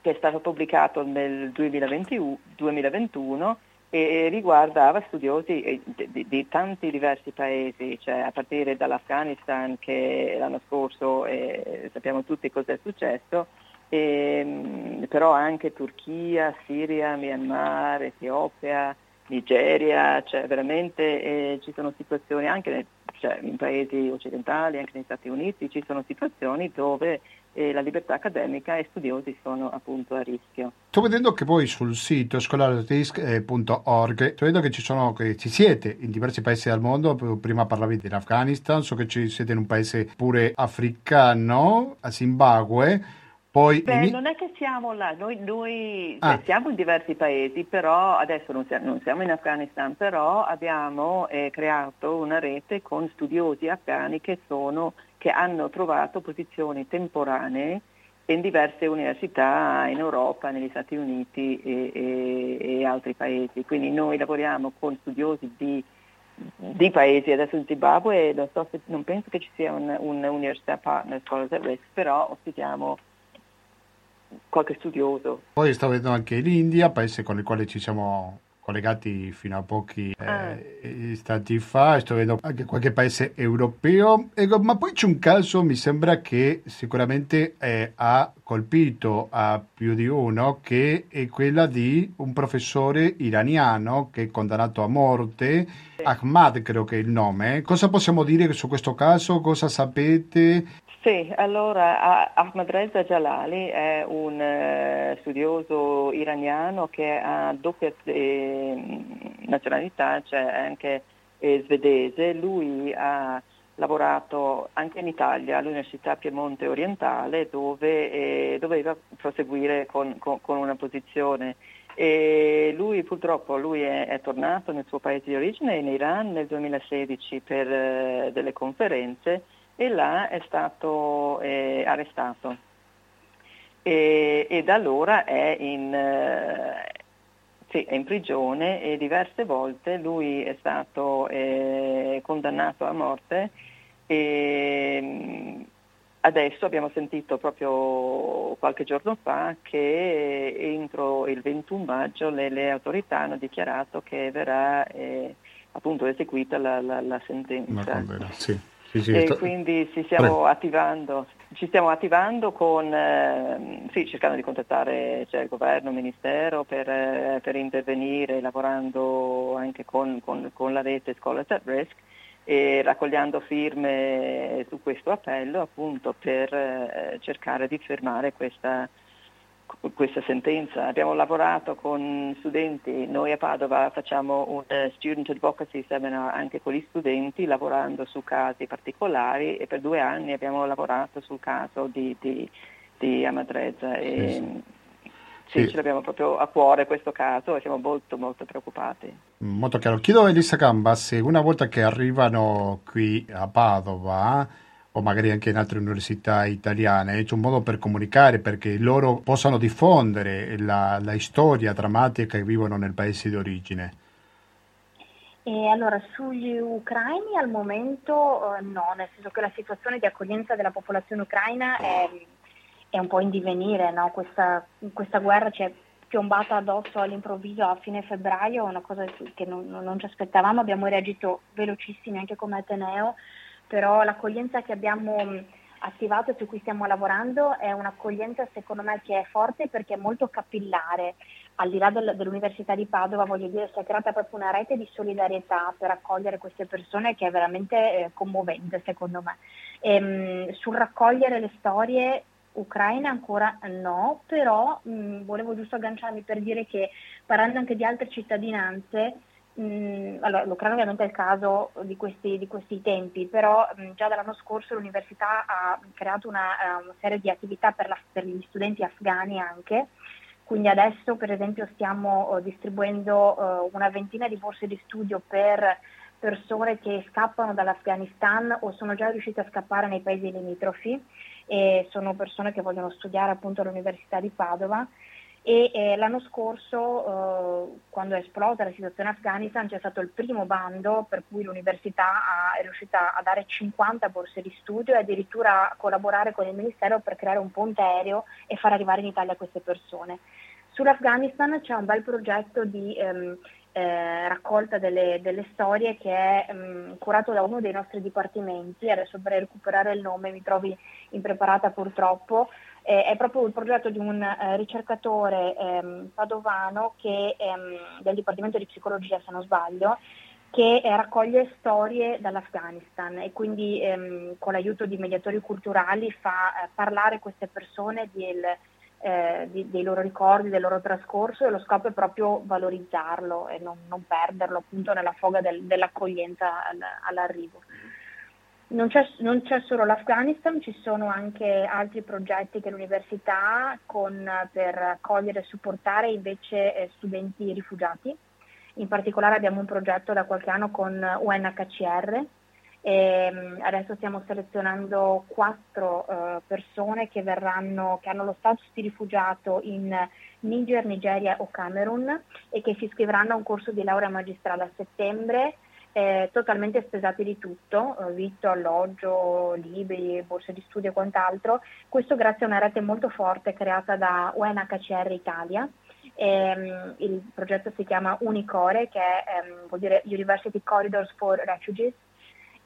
che, è stato pubblicato nel 2020, 2021 e riguardava studiosi eh, di, di, tanti diversi paesi, cioè a partire dall'Afghanistan che l'anno scorso eh, sappiamo tutti cosa è successo, e, però anche Turchia, Siria, Myanmar, Etiopia, Nigeria, cioè veramente eh, ci sono situazioni anche nel cioè in paesi occidentali, anche negli Stati Uniti, ci sono situazioni dove eh, la libertà accademica e studiosi sono appunto a rischio. Sto vedendo che poi sul sito scolarisc.org, sto vedendo che ci, sono, che ci siete in diversi paesi del mondo, prima parlavi dell'Afghanistan, so che ci siete in un paese pure africano, a Zimbabwe, poi Beh, in... non è che siamo là, noi, noi ah. cioè, siamo in diversi paesi, però adesso non siamo, non siamo in Afghanistan, però abbiamo eh, creato una rete con studiosi afghani che, sono, che hanno trovato posizioni temporanee in diverse università in Europa, negli Stati Uniti e, e, e altri paesi. Quindi noi lavoriamo con studiosi di, di paesi, adesso in Zimbabwe non, so se, non penso che ci sia un'università un partner Scholars at Risk, però ospitiamo qualche studioso. Poi sto vedendo anche l'India, paese con il quale ci siamo collegati fino a pochi eh, ah. istanti fa, sto vedendo anche qualche paese europeo, ecco, ma poi c'è un caso, mi sembra che sicuramente eh, ha colpito a più di uno, che è quella di un professore iraniano che è condannato a morte. Ahmad credo che è il nome. Cosa possiamo dire su questo caso? Cosa sapete? Sì, allora Ahmad Reza Jalali è un eh, studioso iraniano che ha doppia eh, nazionalità, cioè anche eh, svedese. Lui ha lavorato anche in Italia all'Università Piemonte Orientale dove eh, doveva proseguire con, con, con una posizione. E lui purtroppo lui è, è, tornato nel suo paese di origine, in Iran, nel 2016 per eh, delle conferenze e là è stato eh, arrestato e, e, da allora è in, eh, sì, è in, prigione e diverse volte lui è stato eh, condannato a morte e mm, adesso abbiamo sentito proprio qualche giorno fa che entro il 21 maggio le, le autorità hanno dichiarato che verrà eh, appunto eseguita la, la, la sentenza. Sì. Sì, sì, e sto... quindi ci stiamo, attivando, ci stiamo attivando con, eh, sì, cercando di contattare cioè, il governo, il ministero per, eh, per intervenire, lavorando anche con, con, con, la rete Scholars at Risk e raccogliendo firme su questo appello appunto per eh, cercare di fermare questa, questa sentenza. Abbiamo lavorato con studenti, noi a Padova facciamo un uh, student advocacy seminar anche con gli studenti lavorando su casi particolari e per due anni abbiamo lavorato sul caso di, di, di Amadrezza. E, sì, sì. sì, ce l'abbiamo proprio a cuore questo caso e siamo molto molto preoccupati. Molto chiaro. Chiedo a Elisa Gambas, una volta che arrivano qui a Padova o magari anche in altre università italiane, c'è un modo per comunicare perché loro possano diffondere la, la storia drammatica che vivono nel paese di origine. E allora, sugli ucraini al momento eh, no, nel senso che la situazione di accoglienza della popolazione ucraina è, è un po' in divenire, no? questa, questa, guerra ci è piombata addosso all'improvviso a fine febbraio, una cosa che non, non ci aspettavamo, abbiamo reagito velocissimi anche come Ateneo però l'accoglienza che abbiamo attivato e su cui stiamo lavorando è un'accoglienza secondo me che è forte perché è molto capillare. Al di là del, dell'Università di Padova, voglio dire, si è creata proprio una rete di solidarietà per accogliere queste persone che è veramente eh, commovente secondo me. E, ehm, sul raccogliere le storie ucraine ancora no, però mh, volevo giusto agganciarmi per dire che parlando anche di altre cittadinanze, Mm, allora, l'Ucraina ovviamente è il caso di questi, di questi tempi, però mh, già dall'anno scorso l'università ha creato una, uh, una serie di attività per, la, per, gli studenti afghani anche, quindi adesso per esempio stiamo uh, distribuendo uh, una ventina di borse di studio per persone che scappano dall'Afghanistan o sono già riuscite a scappare nei paesi limitrofi e sono persone che vogliono studiare appunto all'Università di Padova e eh, l'anno scorso eh, quando è esplosa la situazione in Afghanistan c'è stato il primo bando per cui l'università è riuscita a dare 50 borse di studio e addirittura collaborare con il Ministero per creare un ponte aereo e far arrivare in Italia queste persone. Sull'Afghanistan c'è un bel progetto di ehm, eh, raccolta delle, delle, storie che è ehm, curato da uno dei nostri dipartimenti, adesso dovrei recuperare il nome, mi trovi impreparata purtroppo, eh, è proprio il progetto di un eh, ricercatore ehm, padovano che, ehm, del Dipartimento di Psicologia, se non sbaglio, che eh, raccoglie storie dall'Afghanistan e quindi ehm, con l'aiuto di mediatori culturali fa eh, parlare queste persone del, eh, di, dei loro ricordi, del loro trascorso e lo scopo è proprio valorizzarlo e non, non perderlo appunto nella foga del, dell'accoglienza all, all'arrivo. Non c'è, non c'è, solo l'Afghanistan, ci sono anche altri progetti che l'università ha per accogliere e supportare invece eh, studenti rifugiati. In particolare abbiamo un progetto da qualche anno con UNHCR e mm, adesso stiamo selezionando quattro uh, persone che, verranno, che hanno lo status di rifugiato in Niger, Nigeria o Camerun e che si iscriveranno a un corso di laurea magistrale a settembre eh, totalmente spesati di tutto, eh, vitto, alloggio, libri, borse di studio e quant'altro. Questo grazie a una rete molto forte creata da UNHCR Italia. Ehm, il progetto si chiama Unicore, che è, ehm, vuol dire University Corridors for Refugees.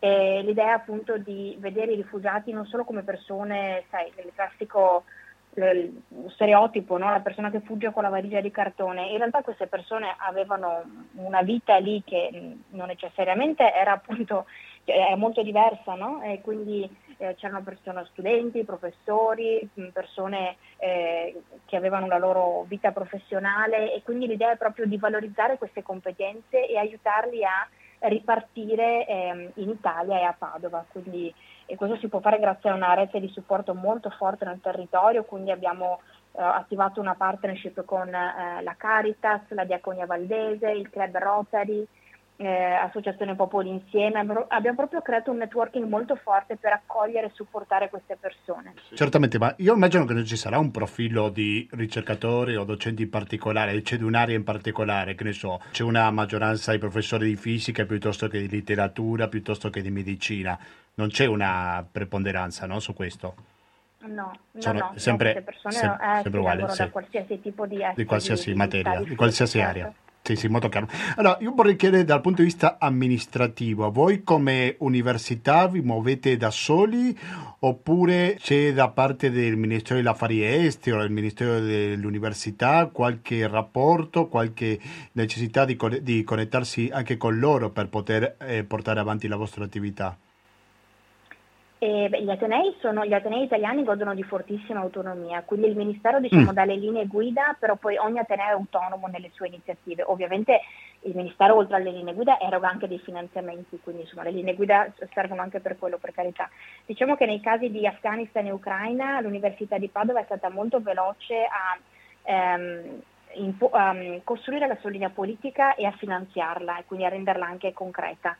E l'idea è appunto di vedere i rifugiati non solo come persone, sai, del classico lo stereotipo, no? la persona che fugge con la valigia di cartone. In realtà queste persone avevano una vita lì che non necessariamente era appunto era molto diversa, no? E quindi eh, c'erano persone, studenti, professori, persone eh, che avevano la loro vita professionale e quindi l'idea è proprio di valorizzare queste competenze e aiutarli a ripartire eh, in Italia e a Padova. Quindi, e questo si può fare grazie a una rete di supporto molto forte nel territorio, quindi abbiamo eh, attivato una partnership con eh, la Caritas, la Diaconia Valdese, il Club Rotary, eh, Associazione Popoli Insieme, abbiamo proprio creato un networking molto forte per accogliere e supportare queste persone. Certamente, ma io immagino che non ci sarà un profilo di ricercatori o docenti in particolare, c'è di un'area in particolare, che ne so, c'è una maggioranza di professori di fisica piuttosto che di letteratura, piuttosto che di medicina, non c'è una preponderanza no, su questo? No, no, no, sempre, queste persone sem- eh, sempre uguali, sì. da qualsiasi tipo di, di qualsiasi di, materia, di, di qualsiasi certo. area. Sì, sì, molto chiaro. Allora, io vorrei chiedere dal punto di vista amministrativo, voi come università vi muovete da soli oppure c'è da parte del Ministero degli Affari Esteri o del Ministero dell'Università qualche rapporto, qualche necessità di, di connettersi anche con loro per poter eh, portare avanti la vostra attività? E, beh, gli, atenei sono, gli, atenei italiani godono di fortissima autonomia, quindi il Ministero diciamo, mm. dà le linee guida, però poi ogni ateneo è autonomo nelle sue iniziative. Ovviamente il Ministero oltre alle linee guida eroga anche dei finanziamenti, quindi insomma, le linee guida servono anche per quello, per carità. Diciamo che nei casi di Afghanistan e Ucraina l'Università di Padova è stata molto veloce a ehm, impo- um, costruire la sua linea politica e a finanziarla e quindi a renderla anche concreta.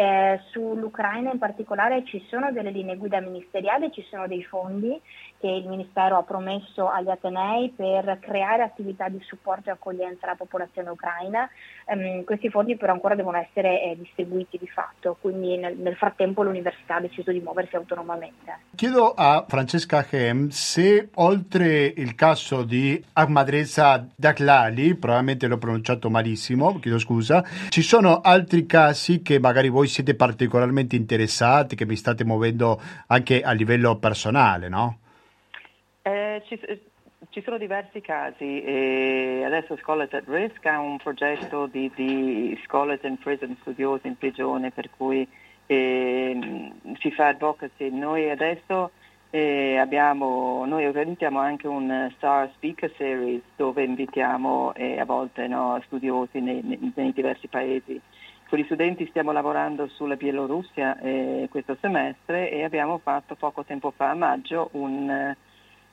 Eh, sull'Ucraina in particolare ci sono delle linee guida ministeriali, ci sono dei fondi che il Ministero ha promesso agli Atenei per creare attività di supporto e accoglienza alla popolazione ucraina. Um, questi fondi però ancora devono essere eh, distribuiti di fatto, quindi nel, nel, frattempo l'università ha deciso di muoversi autonomamente. Chiedo a Francesca Hem se oltre il caso di Ahmadreza Daklali, probabilmente l'ho pronunciato malissimo, chiedo scusa, ci sono altri casi che magari voi siete particolarmente interessati, che vi state muovendo anche a livello personale, no? Eh, ci, ci, sono diversi casi e adesso Scholars at Risk ha un progetto di, di Scholars in Prison, studiosi in prigione, per cui eh, si fa advocacy. Noi adesso eh, abbiamo, noi organizziamo anche un Star Speaker Series dove invitiamo eh, a volte no, studiosi nei, nei, diversi paesi. Con gli studenti stiamo lavorando sulla Bielorussia eh, questo semestre e abbiamo fatto poco tempo fa, a maggio, un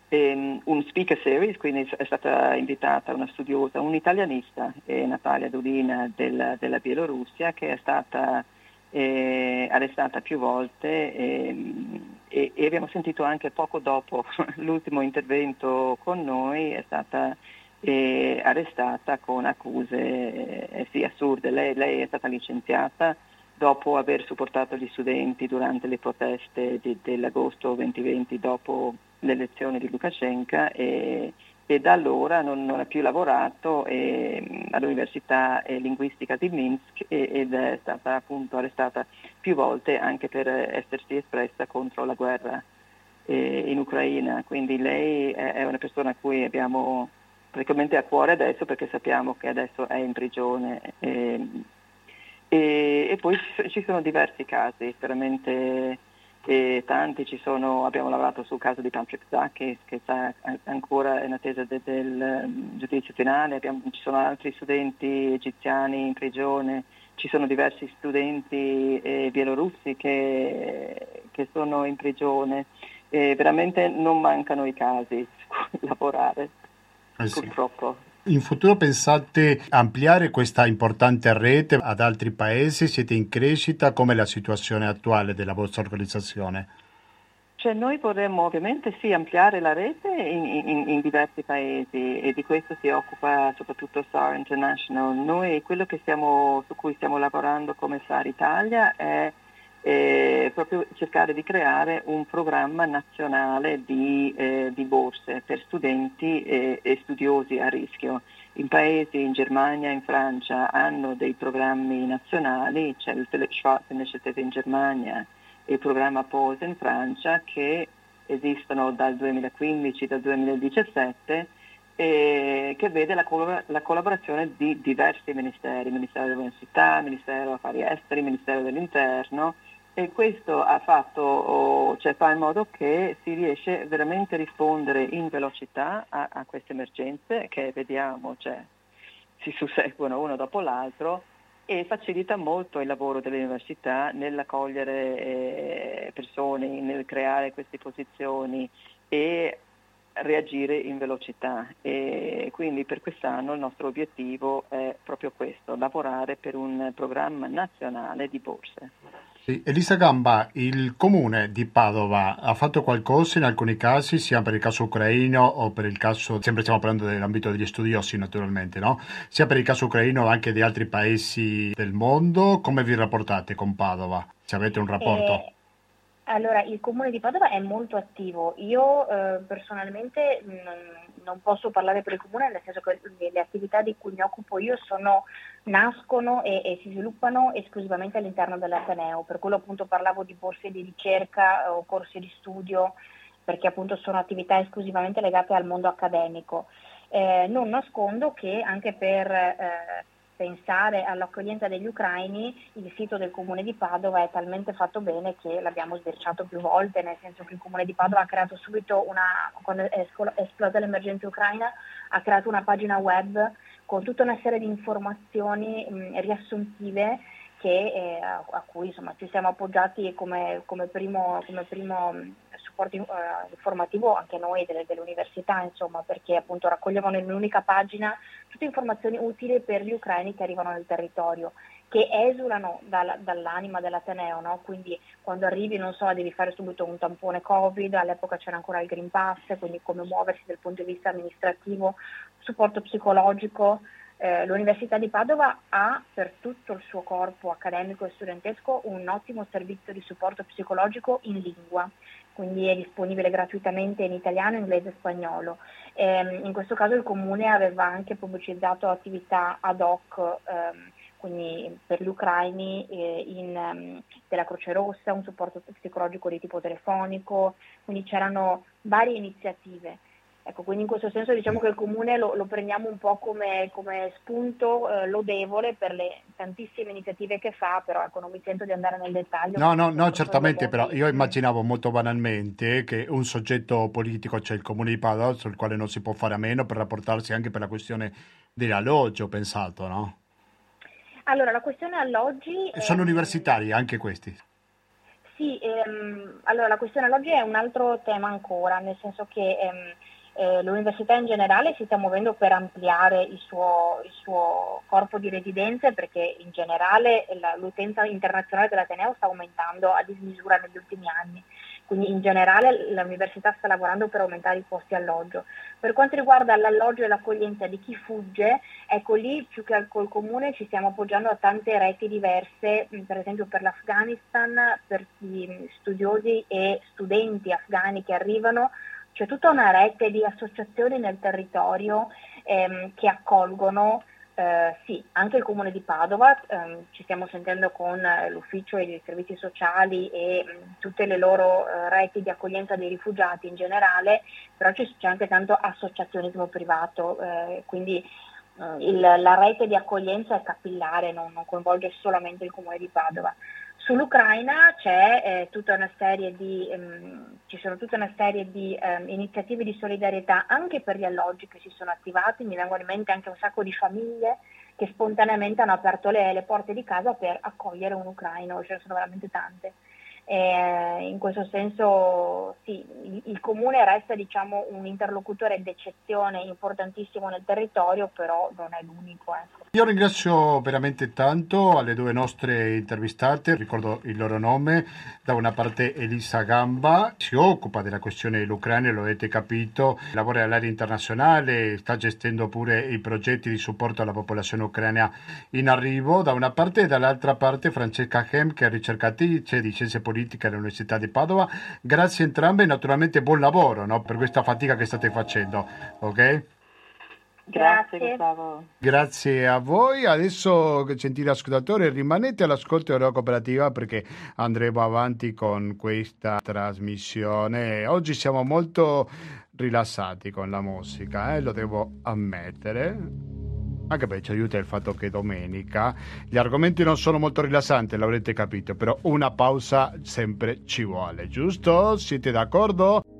ehm, un speaker series, quindi è stata invitata una studiosa, un'italianista, eh, Natalia Dulina del, della Bielorussia, che è stata eh, arrestata più volte ehm, e, e, abbiamo sentito anche poco dopo l'ultimo intervento con noi, è stata eh, arrestata con accuse eh, sì, assurde. Lei, lei, è stata licenziata dopo aver supportato gli studenti durante le proteste di, dell'agosto 2020 dopo l'elezione di Lukashenko e, e da allora non, non, ha più lavorato e, all'Università Linguistica di Minsk ed è stata appunto arrestata più volte anche per essersi espressa contro la guerra eh, in Ucraina. Quindi lei è una persona a cui abbiamo praticamente a cuore adesso perché sappiamo che adesso è in prigione. E, e, e poi ci sono diversi casi veramente tanti sono, abbiamo lavorato sul caso di Patrick Zacchi che sta ancora in attesa de, del um, giudizio finale, abbiamo, ci sono altri studenti egiziani in prigione, ci sono diversi studenti eh, bielorussi che, che, sono in prigione e veramente non mancano i casi su cui lavorare, eh sì. purtroppo. In futuro pensate ampliare questa importante rete ad altri paesi? Siete in crescita? Com'è la situazione attuale della vostra organizzazione? Cioè noi vorremmo ovviamente sì ampliare la rete in, in, in, diversi paesi e di questo si occupa soprattutto SAR International. Noi quello stiamo, su cui stiamo lavorando come SAR Italia è eh, proprio cercare di creare un programma nazionale di, eh, di borse per studenti e, e, studiosi a rischio. In paesi, in Germania, in Francia hanno dei programmi nazionali, c'è il Schwarz Initiative in Germania e il programma POSE in Francia che esistono dal 2015, dal 2017 eh, che vede la, collab- la, collaborazione di diversi ministeri, Ministero dell'Università, Ministero Affari Esteri, Ministero dell'Interno e questo ha fatto, cioè fa in modo che si riesce veramente a rispondere in velocità a, a queste emergenze che vediamo, cioè, si susseguono uno dopo l'altro e facilita molto il lavoro delle università nell'accogliere eh, persone, nel creare queste posizioni e reagire in velocità e quindi per quest'anno il nostro obiettivo è proprio questo, lavorare per un programma nazionale di borse. Elisa Gamba, il comune di Padova ha fatto qualcosa in alcuni casi, sia per il caso ucraino o per il caso, sempre stiamo parlando dell'ambito degli studiosi naturalmente, no? sia per il caso ucraino o anche di altri paesi del mondo, come vi rapportate con Padova? Se avete un rapporto? Eh, allora, il comune di Padova è molto attivo. Io eh, personalmente non, non, posso parlare per il comune, nel senso che le, attività di cui mi occupo io sono, nascono e, e, si sviluppano esclusivamente all'interno dell'Ateneo. Per quello appunto parlavo di borse di ricerca o corsi di studio, perché appunto sono attività esclusivamente legate al mondo accademico. Eh, non nascondo che anche per eh, pensare all'accoglienza degli ucraini, il sito del comune di Padova è talmente fatto bene che l'abbiamo sbirciato più volte, nel senso che il comune di Padova ha creato subito una, quando è esplosa l'emergenza ucraina, ha creato una pagina web con tutta una serie di informazioni mh, riassuntive che, eh, a, a, cui insomma, ci siamo appoggiati come, come primo, come primo supporto eh, informativo anche noi delle, dell'università, insomma, perché appunto raccoglievano in un'unica pagina tutte informazioni utili per gli ucraini che arrivano nel territorio, che esulano dal, dall'anima dell'Ateneo, no? quindi quando arrivi non so, devi fare subito un tampone Covid, all'epoca c'era ancora il Green Pass, quindi come muoversi dal punto di vista amministrativo, supporto psicologico, eh, L'Università di Padova ha per tutto il suo corpo accademico e studentesco un ottimo servizio di supporto psicologico in lingua, quindi è disponibile gratuitamente in italiano, inglese e spagnolo. Eh, in questo caso il Comune aveva anche pubblicizzato attività ad hoc ehm, quindi per gli ucraini eh, in, um, della Croce Rossa, un supporto psicologico di tipo telefonico, quindi c'erano varie iniziative. Ecco, quindi in questo senso diciamo che il comune lo, lo prendiamo un po' come, come spunto eh, lodevole per le tantissime iniziative che fa, però ecco, non mi sento di andare nel dettaglio. No, no, no certamente, però io immaginavo molto banalmente che un soggetto politico, cioè il comune di Padova, sul quale non si può fare a meno per rapportarsi anche per la questione dell'alloggio, pensato, no? Allora, la questione alloggi... Sono è... universitari anche questi? Sì, ehm, allora la questione alloggi è un altro tema ancora, nel senso che... Ehm, eh, l'università in generale si sta muovendo per ampliare il suo, il suo corpo di residenze perché in generale la, l'utenza internazionale dell'Ateneo sta aumentando a dismisura negli ultimi anni, quindi in generale l'università sta lavorando per aumentare i posti alloggio. Per quanto riguarda l'alloggio e l'accoglienza di chi fugge, ecco lì più che al col comune ci stiamo appoggiando a tante reti diverse, per esempio per l'Afghanistan, per gli studiosi e studenti afghani che arrivano c'è tutta una rete di associazioni nel territorio ehm, che accolgono eh, sì, anche il comune di Padova, ehm, ci stiamo sentendo con eh, l'ufficio e i servizi sociali e mh, tutte le loro eh, reti di accoglienza dei rifugiati in generale, però c'è, c'è anche tanto associazionismo privato, eh, quindi eh, il, la rete di accoglienza è capillare, non, non coinvolge solamente il comune di Padova. Sull'Ucraina eh, di, ehm, ci sono tutta una serie di ehm, iniziative di solidarietà anche per gli alloggi che si sono attivati, mi vengono in mente anche un sacco di famiglie che spontaneamente hanno aperto le, le porte di casa per accogliere un ucraino, ce ne sono veramente tante. E in questo senso sì, il, comune resta diciamo, un interlocutore d'eccezione importantissimo nel territorio, però non è l'unico. Ecco. Io ringrazio veramente tanto alle due nostre intervistate, ricordo il loro nome, da una parte Elisa Gamba, si occupa della questione dell'Ucraina, lo avete capito, lavora all'area internazionale, sta gestendo pure i progetti di supporto alla popolazione ucraina in arrivo, da una parte e dall'altra parte Francesca Hem, che è ricercatrice di scienze politiche politica all'Università di Padova. Grazie a entrambe e naturalmente buon lavoro no, per questa fatica che state facendo. Ok? Grazie. Grazie a voi. Adesso, gentili ascoltatori, rimanete all'ascolto della cooperativa perché andremo avanti con questa trasmissione. Oggi siamo molto rilassati con la musica, eh? lo devo ammettere anche perché ci aiuta il fatto che domenica gli argomenti non sono molto rilassanti, l'avrete capito, però una pausa sempre ci vuole, giusto? Siete d'accordo?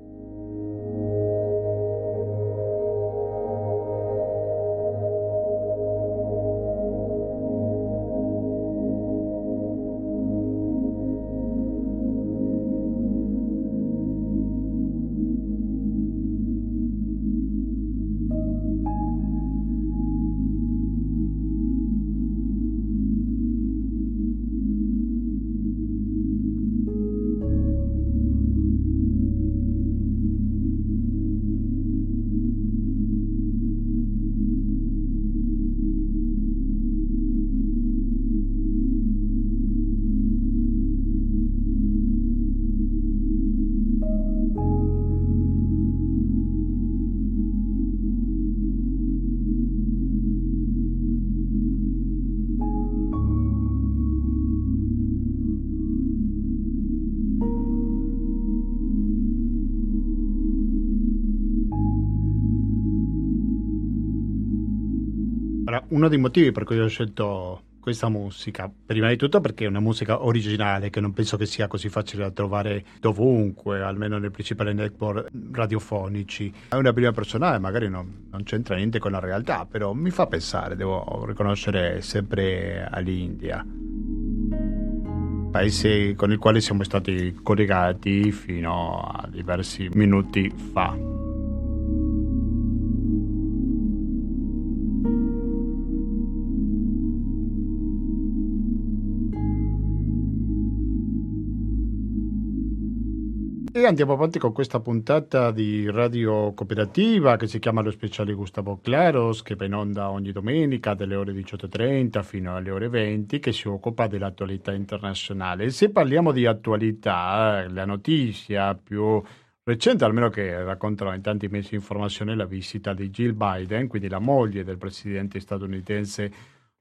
Uno dei motivi per cui ho scelto questa musica, prima di tutto perché è una musica originale che non penso che sia così facile da trovare dovunque, almeno nei principali network radiofonici. È una prima personale, magari non, non c'entra niente con la realtà, però mi fa pensare, devo riconoscere sempre all'India paese con il quale siamo stati collegati fino a diversi minuti fa. E andiamo avanti con questa puntata di radio cooperativa che si chiama Lo Speciale Gustavo Claros, che va in onda ogni domenica dalle ore 18.30 fino alle ore 20, che si occupa dell'attualità internazionale. Se parliamo di attualità, la notizia più recente, almeno che raccontano in tanti mesi di informazione, è la visita di Jill Biden, quindi la moglie del presidente statunitense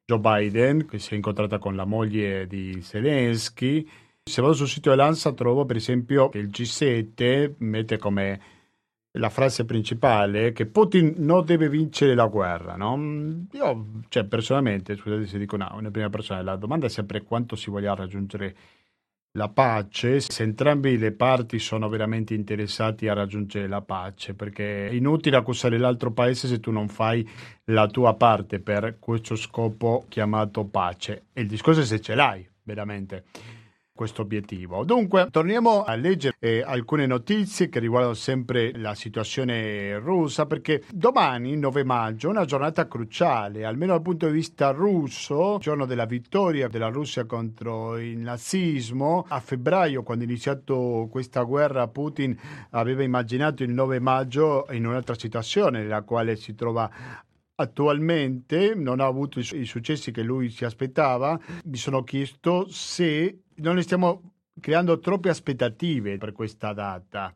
Joe Biden, che si è incontrata con la moglie di Zelensky se vado sul sito dell'ANSA trovo per esempio che il G7 mette come la frase principale che Putin non deve vincere la guerra, no? Io, cioè, personalmente, scusate se dico no, una prima persona, la domanda è sempre quanto si voglia raggiungere la pace, se entrambe le parti sono veramente interessati a raggiungere la pace, perché è inutile accusare l'altro paese se tu non fai la tua parte per questo scopo chiamato pace. E il discorso è se ce l'hai, veramente questo obiettivo. Dunque, torniamo a leggere eh, alcune notizie che riguardano sempre la situazione russa, perché domani, 9 maggio, è una giornata cruciale, almeno dal punto di vista russo, giorno della vittoria della Russia contro il nazismo. A febbraio, quando è iniziato questa guerra, Putin aveva immaginato il 9 maggio in un'altra situazione nella quale si trova attualmente non ha avuto i, successi che lui si aspettava. Mi sono chiesto se non ne stiamo creando troppe aspettative per questa data.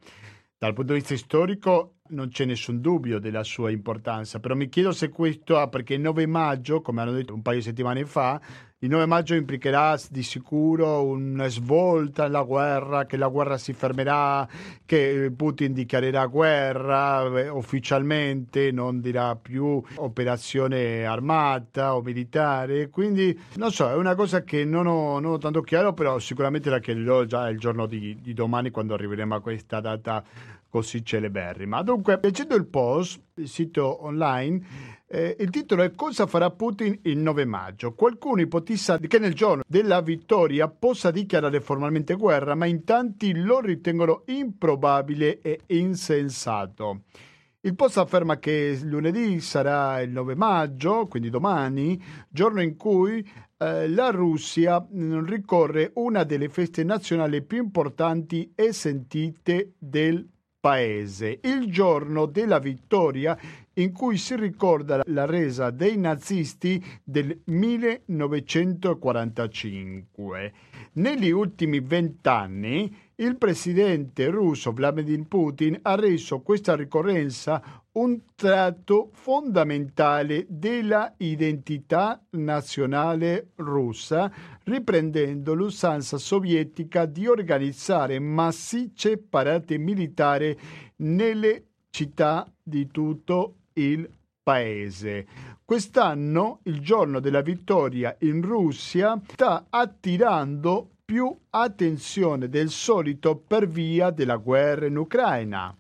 Dal punto di vista storico non c'è nessun dubbio della sua importanza, però mi chiedo se questo ha, perché il 9 maggio, come hanno detto un paio di settimane fa, il 9 maggio implicherà di sicuro una svolta nella guerra, che la guerra si fermerà, che Putin dichiarerà guerra eh, ufficialmente, non dirà più operazione armata o militare. Quindi non so, è una cosa che non ho, non ho tanto chiaro, però sicuramente la chiarirò già il giorno di, di domani quando arriveremo a questa data così celeberrima. Dunque, leggendo il post, il sito online, eh, il titolo è Cosa farà Putin il 9 maggio? Qualcuno ipotizza che nel giorno della vittoria possa dichiarare formalmente guerra, ma in tanti lo ritengono improbabile e insensato. Il post afferma che lunedì sarà il 9 maggio, quindi domani, giorno in cui eh, la Russia mm, ricorre una delle feste nazionali più importanti e sentite del paese, il giorno della vittoria in cui si ricorda la resa dei nazisti del 1945. Negli ultimi vent'anni il presidente russo Vladimir Putin ha reso questa ricorrenza un tratto fondamentale della identità nazionale russa, riprendendo l'usanza sovietica di organizzare massicce parate militari nelle città di tutto il paese. Quest'anno, il giorno della vittoria in Russia, sta attirando più attenzione del solito per via della guerra in Ucraina.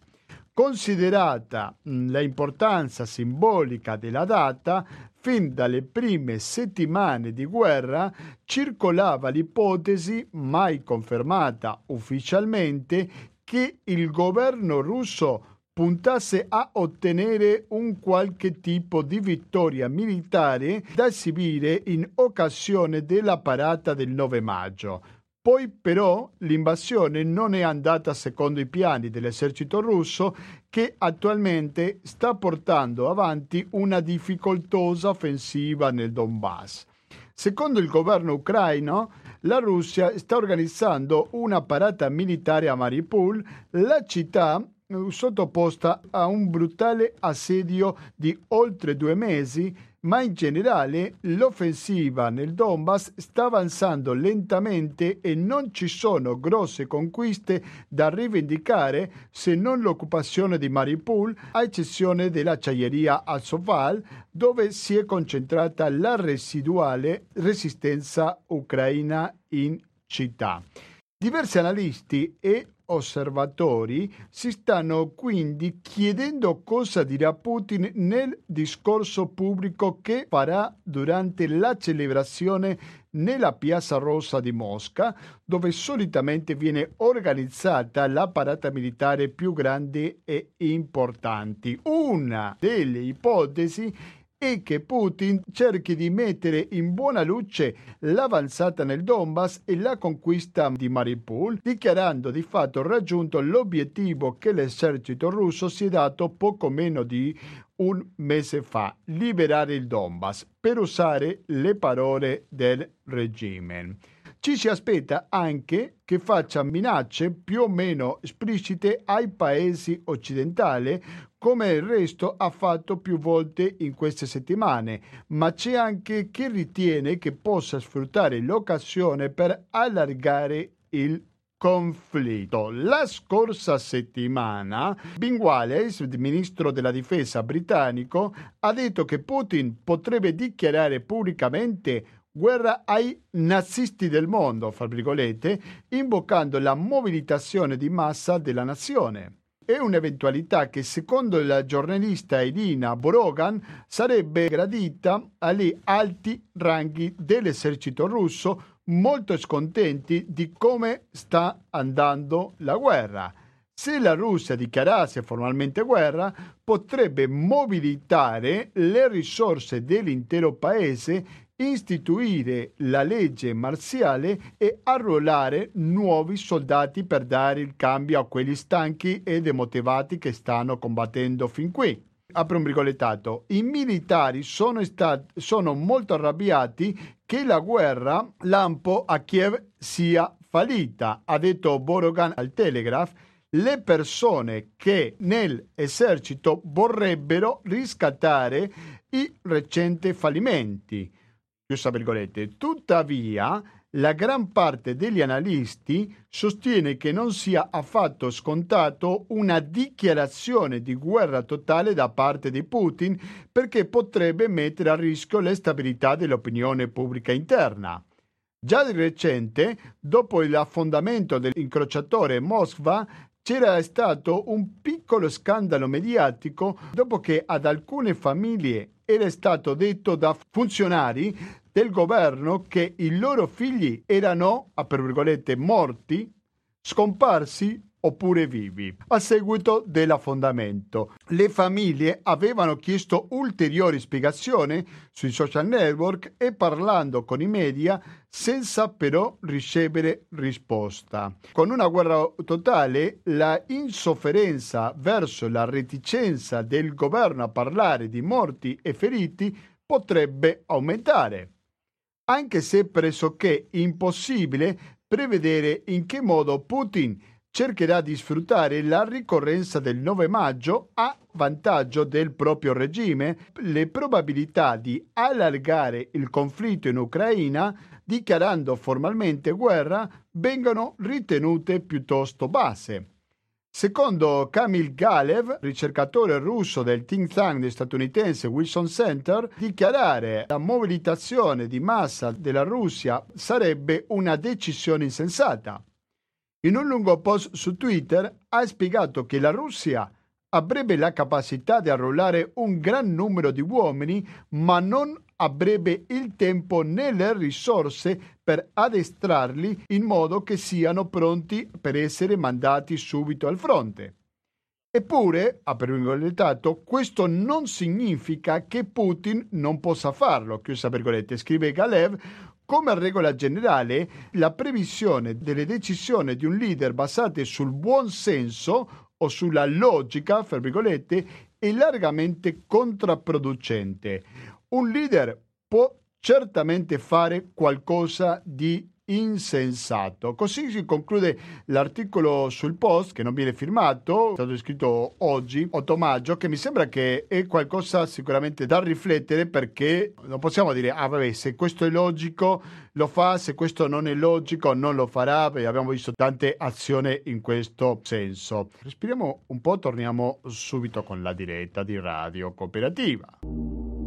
Considerata l'importanza simbolica della data, fin dalle prime settimane di guerra circolava l'ipotesi, mai confermata ufficialmente, che il governo russo puntasse a ottenere un qualche tipo di vittoria militare da esibire in occasione della parata del 9 maggio. Poi però l'invasione non è andata secondo i piani dell'esercito russo che attualmente sta portando avanti una difficoltosa offensiva nel Donbass. Secondo il governo ucraino, la Russia sta organizzando una parata militare a Mariupol, la città sottoposta a un brutale assedio di oltre due mesi, ma in generale l'offensiva nel Donbass sta avanzando lentamente e non ci sono grosse conquiste da rivendicare se non l'occupazione di Mariupol, a eccezione dell'acciaieria Azovstal, dove si è concentrata la residuale resistenza ucraina in città. Diversi analisti e osservatori si stanno quindi chiedendo cosa dirà Putin nel discorso pubblico che farà durante la celebrazione nella Piazza Rossa di Mosca, dove solitamente viene organizzata la parata militare più grande e importante. Una delle ipotesi e che Putin cerchi di mettere in buona luce l'avanzata nel Donbass e la conquista di Mariupol, dichiarando di fatto raggiunto l'obiettivo che l'esercito russo si è dato poco meno di un mese fa, liberare il Donbass, per usare le parole del regime. Ci si aspetta anche che faccia minacce più o meno esplicite ai paesi occidentali, come il resto ha fatto più volte in queste settimane, ma c'è anche chi ritiene che possa sfruttare l'occasione per allargare il conflitto. La scorsa settimana Ben Wallace, ministro della difesa britannico, ha detto che Putin potrebbe dichiarare pubblicamente guerra ai nazisti del mondo, fra virgolette, invocando la mobilitazione di massa della nazione. È un'eventualità che, secondo la giornalista Irina Borogan, sarebbe gradita agli alti ranghi dell'esercito russo, molto scontenti di come sta andando la guerra. Se la Russia dichiarasse formalmente guerra, potrebbe mobilitare le risorse dell'intero paese istituire la legge marziale e arruolare nuovi soldati per dare il cambio a quelli stanchi e demotivati che stanno combattendo fin qui. Apro un brigolettato. I militari sono, stati, sono molto arrabbiati che la guerra lampo a Kiev sia fallita, ha detto Borogan al Telegraph. Le persone che nell'esercito vorrebbero riscattare i recenti fallimenti chiusa virgolette. Tuttavia, la gran parte degli analisti sostiene che non sia affatto scontato una dichiarazione di guerra totale da parte di Putin perché potrebbe mettere a rischio la stabilità dell'opinione pubblica interna. Già di recente, dopo l'affondamento dell'incrociatore Moskva, c'era stato un piccolo scandalo mediatico dopo che ad alcune famiglie era stato detto da funzionari del governo che i loro figli erano, a per virgolette, morti, scomparsi oppure vivi. A seguito dell'affondamento, le famiglie avevano chiesto ulteriori spiegazioni sui social network e parlando con i media senza però ricevere risposta. Con una guerra totale, la insofferenza verso la reticenza del governo a parlare di morti e feriti potrebbe aumentare anche se pressoché impossibile prevedere in che modo Putin cercherà di sfruttare la ricorrenza del 9 maggio a vantaggio del proprio regime, le probabilità di allargare il conflitto in Ucraina dichiarando formalmente guerra vengono ritenute piuttosto basse. Secondo Kamil Galev, ricercatore russo del think tank statunitense Wilson Center, dichiarare la mobilitazione di massa della Russia sarebbe una decisione insensata. In un lungo post su Twitter ha spiegato che la Russia avrebbe la capacità di arruolare un gran numero di uomini, ma non avrebbe il tempo né le risorse per addestrarli in modo che siano pronti per essere mandati subito al fronte. Eppure, ha virgolettato, questo non significa che Putin non possa farlo, chiusa virgolette, scrive Galev, come regola generale, la previsione delle decisioni di un leader basate sul buon senso o sulla logica, fra virgolette, è largamente contraproducente. Un leader può certamente fare qualcosa di insensato. Così si conclude l'articolo sul post che non viene firmato, è stato scritto oggi, 8 maggio, che mi sembra che è qualcosa sicuramente da riflettere perché non possiamo dire, ah vabbè, se questo è logico lo fa, se questo non è logico non lo farà, perché abbiamo visto tante azioni in questo senso. Respiriamo un po', torniamo subito con la diretta di Radio Cooperativa.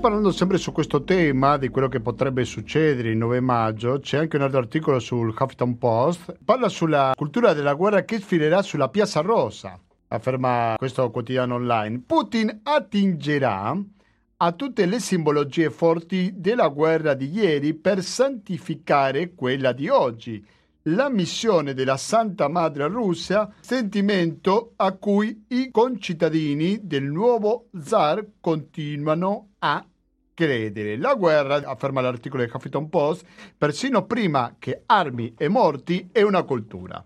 Parlando sempre su questo tema di quello che potrebbe succedere il 9 maggio, c'è anche un altro articolo sul Huffington Post, parla sulla cultura della guerra che sfilerà sulla Piazza Rossa, afferma questo quotidiano online. Putin attingerà a tutte le simbologie forti della guerra di ieri per santificare quella di oggi. La missione della Santa Madre Russia, sentimento a cui i concittadini del nuovo zar continuano a credere. La guerra, afferma l'articolo del Huffington Post, persino prima che armi e morti, è una cultura.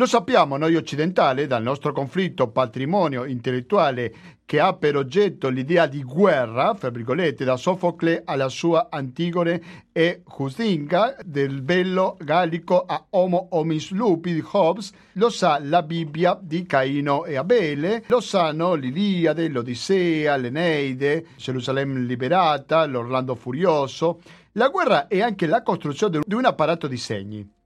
Lo sappiamo noi occidentali dal nostro conflitto patrimonio intellettuale che ha per oggetto l'idea di guerra, fra virgolette, da Sofocle alla sua Antigone e Husinga, del bello gallico a Homo homis lupi di Hobbes, lo sa la Bibbia di Caino e Abele, lo sanno l'Iliade, l'Odissea, l'Eneide, Gerusalemme liberata, l'Orlando furioso. La guerra è anche la costruzione di un apparato di segni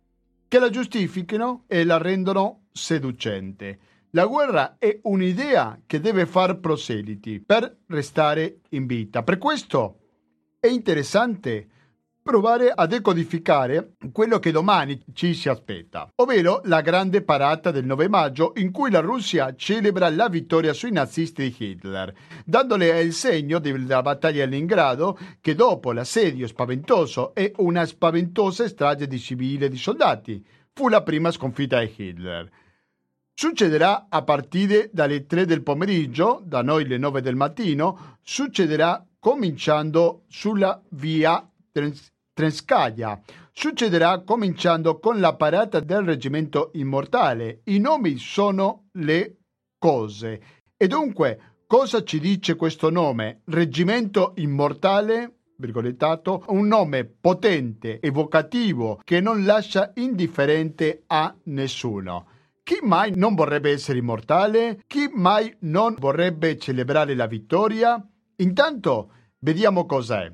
che la giustifichino e la rendono seducente. La guerra è un'idea che deve far proseliti per restare in vita. Per questo è interessante provare a decodificare quello che domani ci si aspetta, ovvero la grande parata del 9 maggio in cui la Russia celebra la vittoria sui nazisti di Hitler, dandole il segno della battaglia di Leningrado che dopo l'assedio spaventoso e una spaventosa strage di civili e di soldati fu la prima sconfitta di Hitler. Succederà a partire dalle 3 del pomeriggio, da noi le 9 del mattino, succederà cominciando sulla via Trenskaya. Succederà cominciando con la parata del reggimento immortale. I nomi sono le cose. E dunque, cosa ci dice questo nome? Reggimento immortale? Virgolettato, un nome potente, evocativo, che non lascia indifferente a nessuno. Chi mai non vorrebbe essere immortale? Chi mai non vorrebbe celebrare la vittoria? Intanto, vediamo cos'è.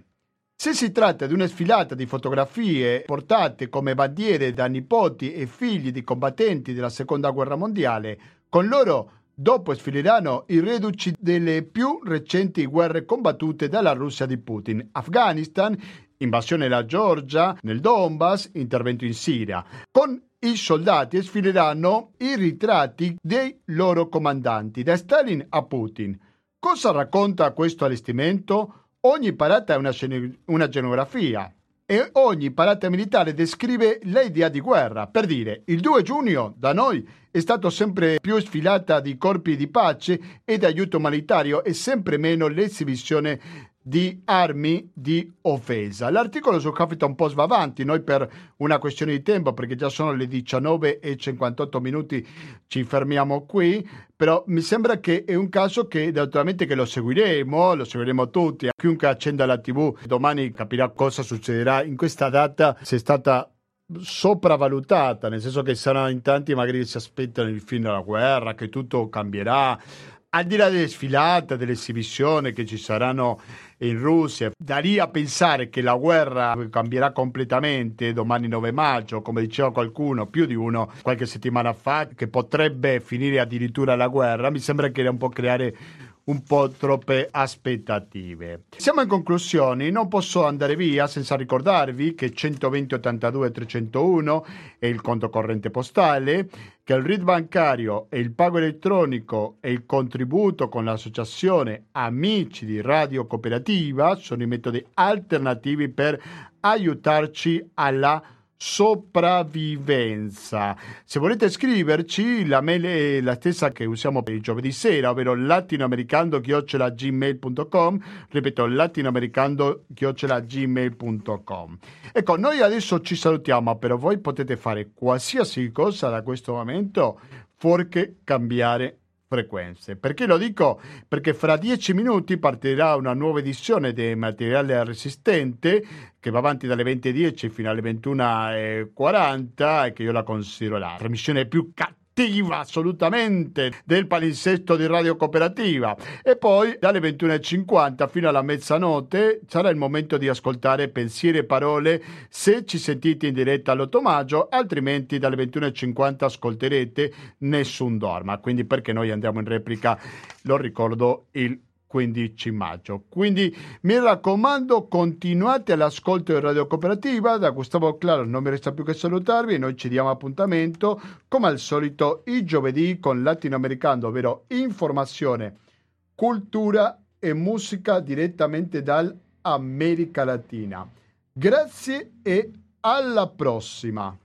Se si tratta di una sfilata di fotografie portate come bandiere da nipoti e figli di combattenti della Seconda Guerra Mondiale, con loro dopo sfileranno i reduci delle più recenti guerre combattute dalla Russia di Putin, Afghanistan, invasione della Georgia, nel Donbass, intervento in Siria. Con i soldati sfileranno i ritratti dei loro comandanti, da Stalin a Putin. Cosa racconta questo allestimento? Ogni parata è una, scen- una scenografia e ogni parata militare descrive l'idea di guerra. Per dire, il 2 giugno da noi è stato sempre più sfilata di corpi di pace e di aiuto umanitario e sempre meno l'esibizione di armi di offesa. L'articolo su capita un po' svavanti, noi per una questione di tempo, perché già sono le 19 e 58 minuti, ci fermiamo qui, però mi sembra che è un caso che naturalmente che lo seguiremo, lo seguiremo tutti, chiunque accenda la tv domani capirà cosa succederà in questa data, se è stata sopravvalutata, nel senso che saranno in tanti magari si aspettano il fine della guerra, che tutto cambierà, al di là delle sfilate, delle esibizioni che ci saranno in Russia, da lì a pensare che la guerra cambierà completamente domani 9 maggio, come diceva qualcuno, più di uno qualche settimana fa, che potrebbe finire addirittura la guerra, mi sembra che è un po' creare un po' troppe aspettative. Siamo in conclusioni, non posso andare via senza ricordarvi che 120 82 301 è il conto corrente postale, che il RID bancario e il pago elettronico e il contributo con l'associazione Amici di Radio Cooperativa sono i metodi alternativi per aiutarci alla sopravvivenza. Se volete scriverci, la mail è la stessa che usiamo per il giovedì sera, ovvero latinoamericando-gmail.com ripeto, latinoamericando-gmail.com Ecco, noi adesso ci salutiamo, però voi potete fare qualsiasi cosa da questo momento fuorché cambiare frequenze. Perché lo dico? Perché fra dieci minuti partirà una nuova edizione di Materiale Resistente che va avanti dalle 20.10 fino alle 21.40 e che io la considero la trasmissione più cattiva attiva assolutamente del palinsesto di Radio Cooperativa. E poi dalle 21.50 fino alla mezzanotte sarà il momento di ascoltare pensieri e parole. Se ci sentite in diretta all'8 maggio altrimenti dalle 21.50 ascolterete Nessun Dorma. Quindi perché noi andiamo in replica? Lo ricordo il 15 maggio. Quindi mi raccomando, continuate all'ascolto di Radio Cooperativa. Da Gustavo Claro non mi resta più che salutarvi e noi ci diamo appuntamento come al solito il giovedì con Latinoamericano, ovvero informazione, cultura e musica direttamente dall'America Latina. Grazie e alla prossima!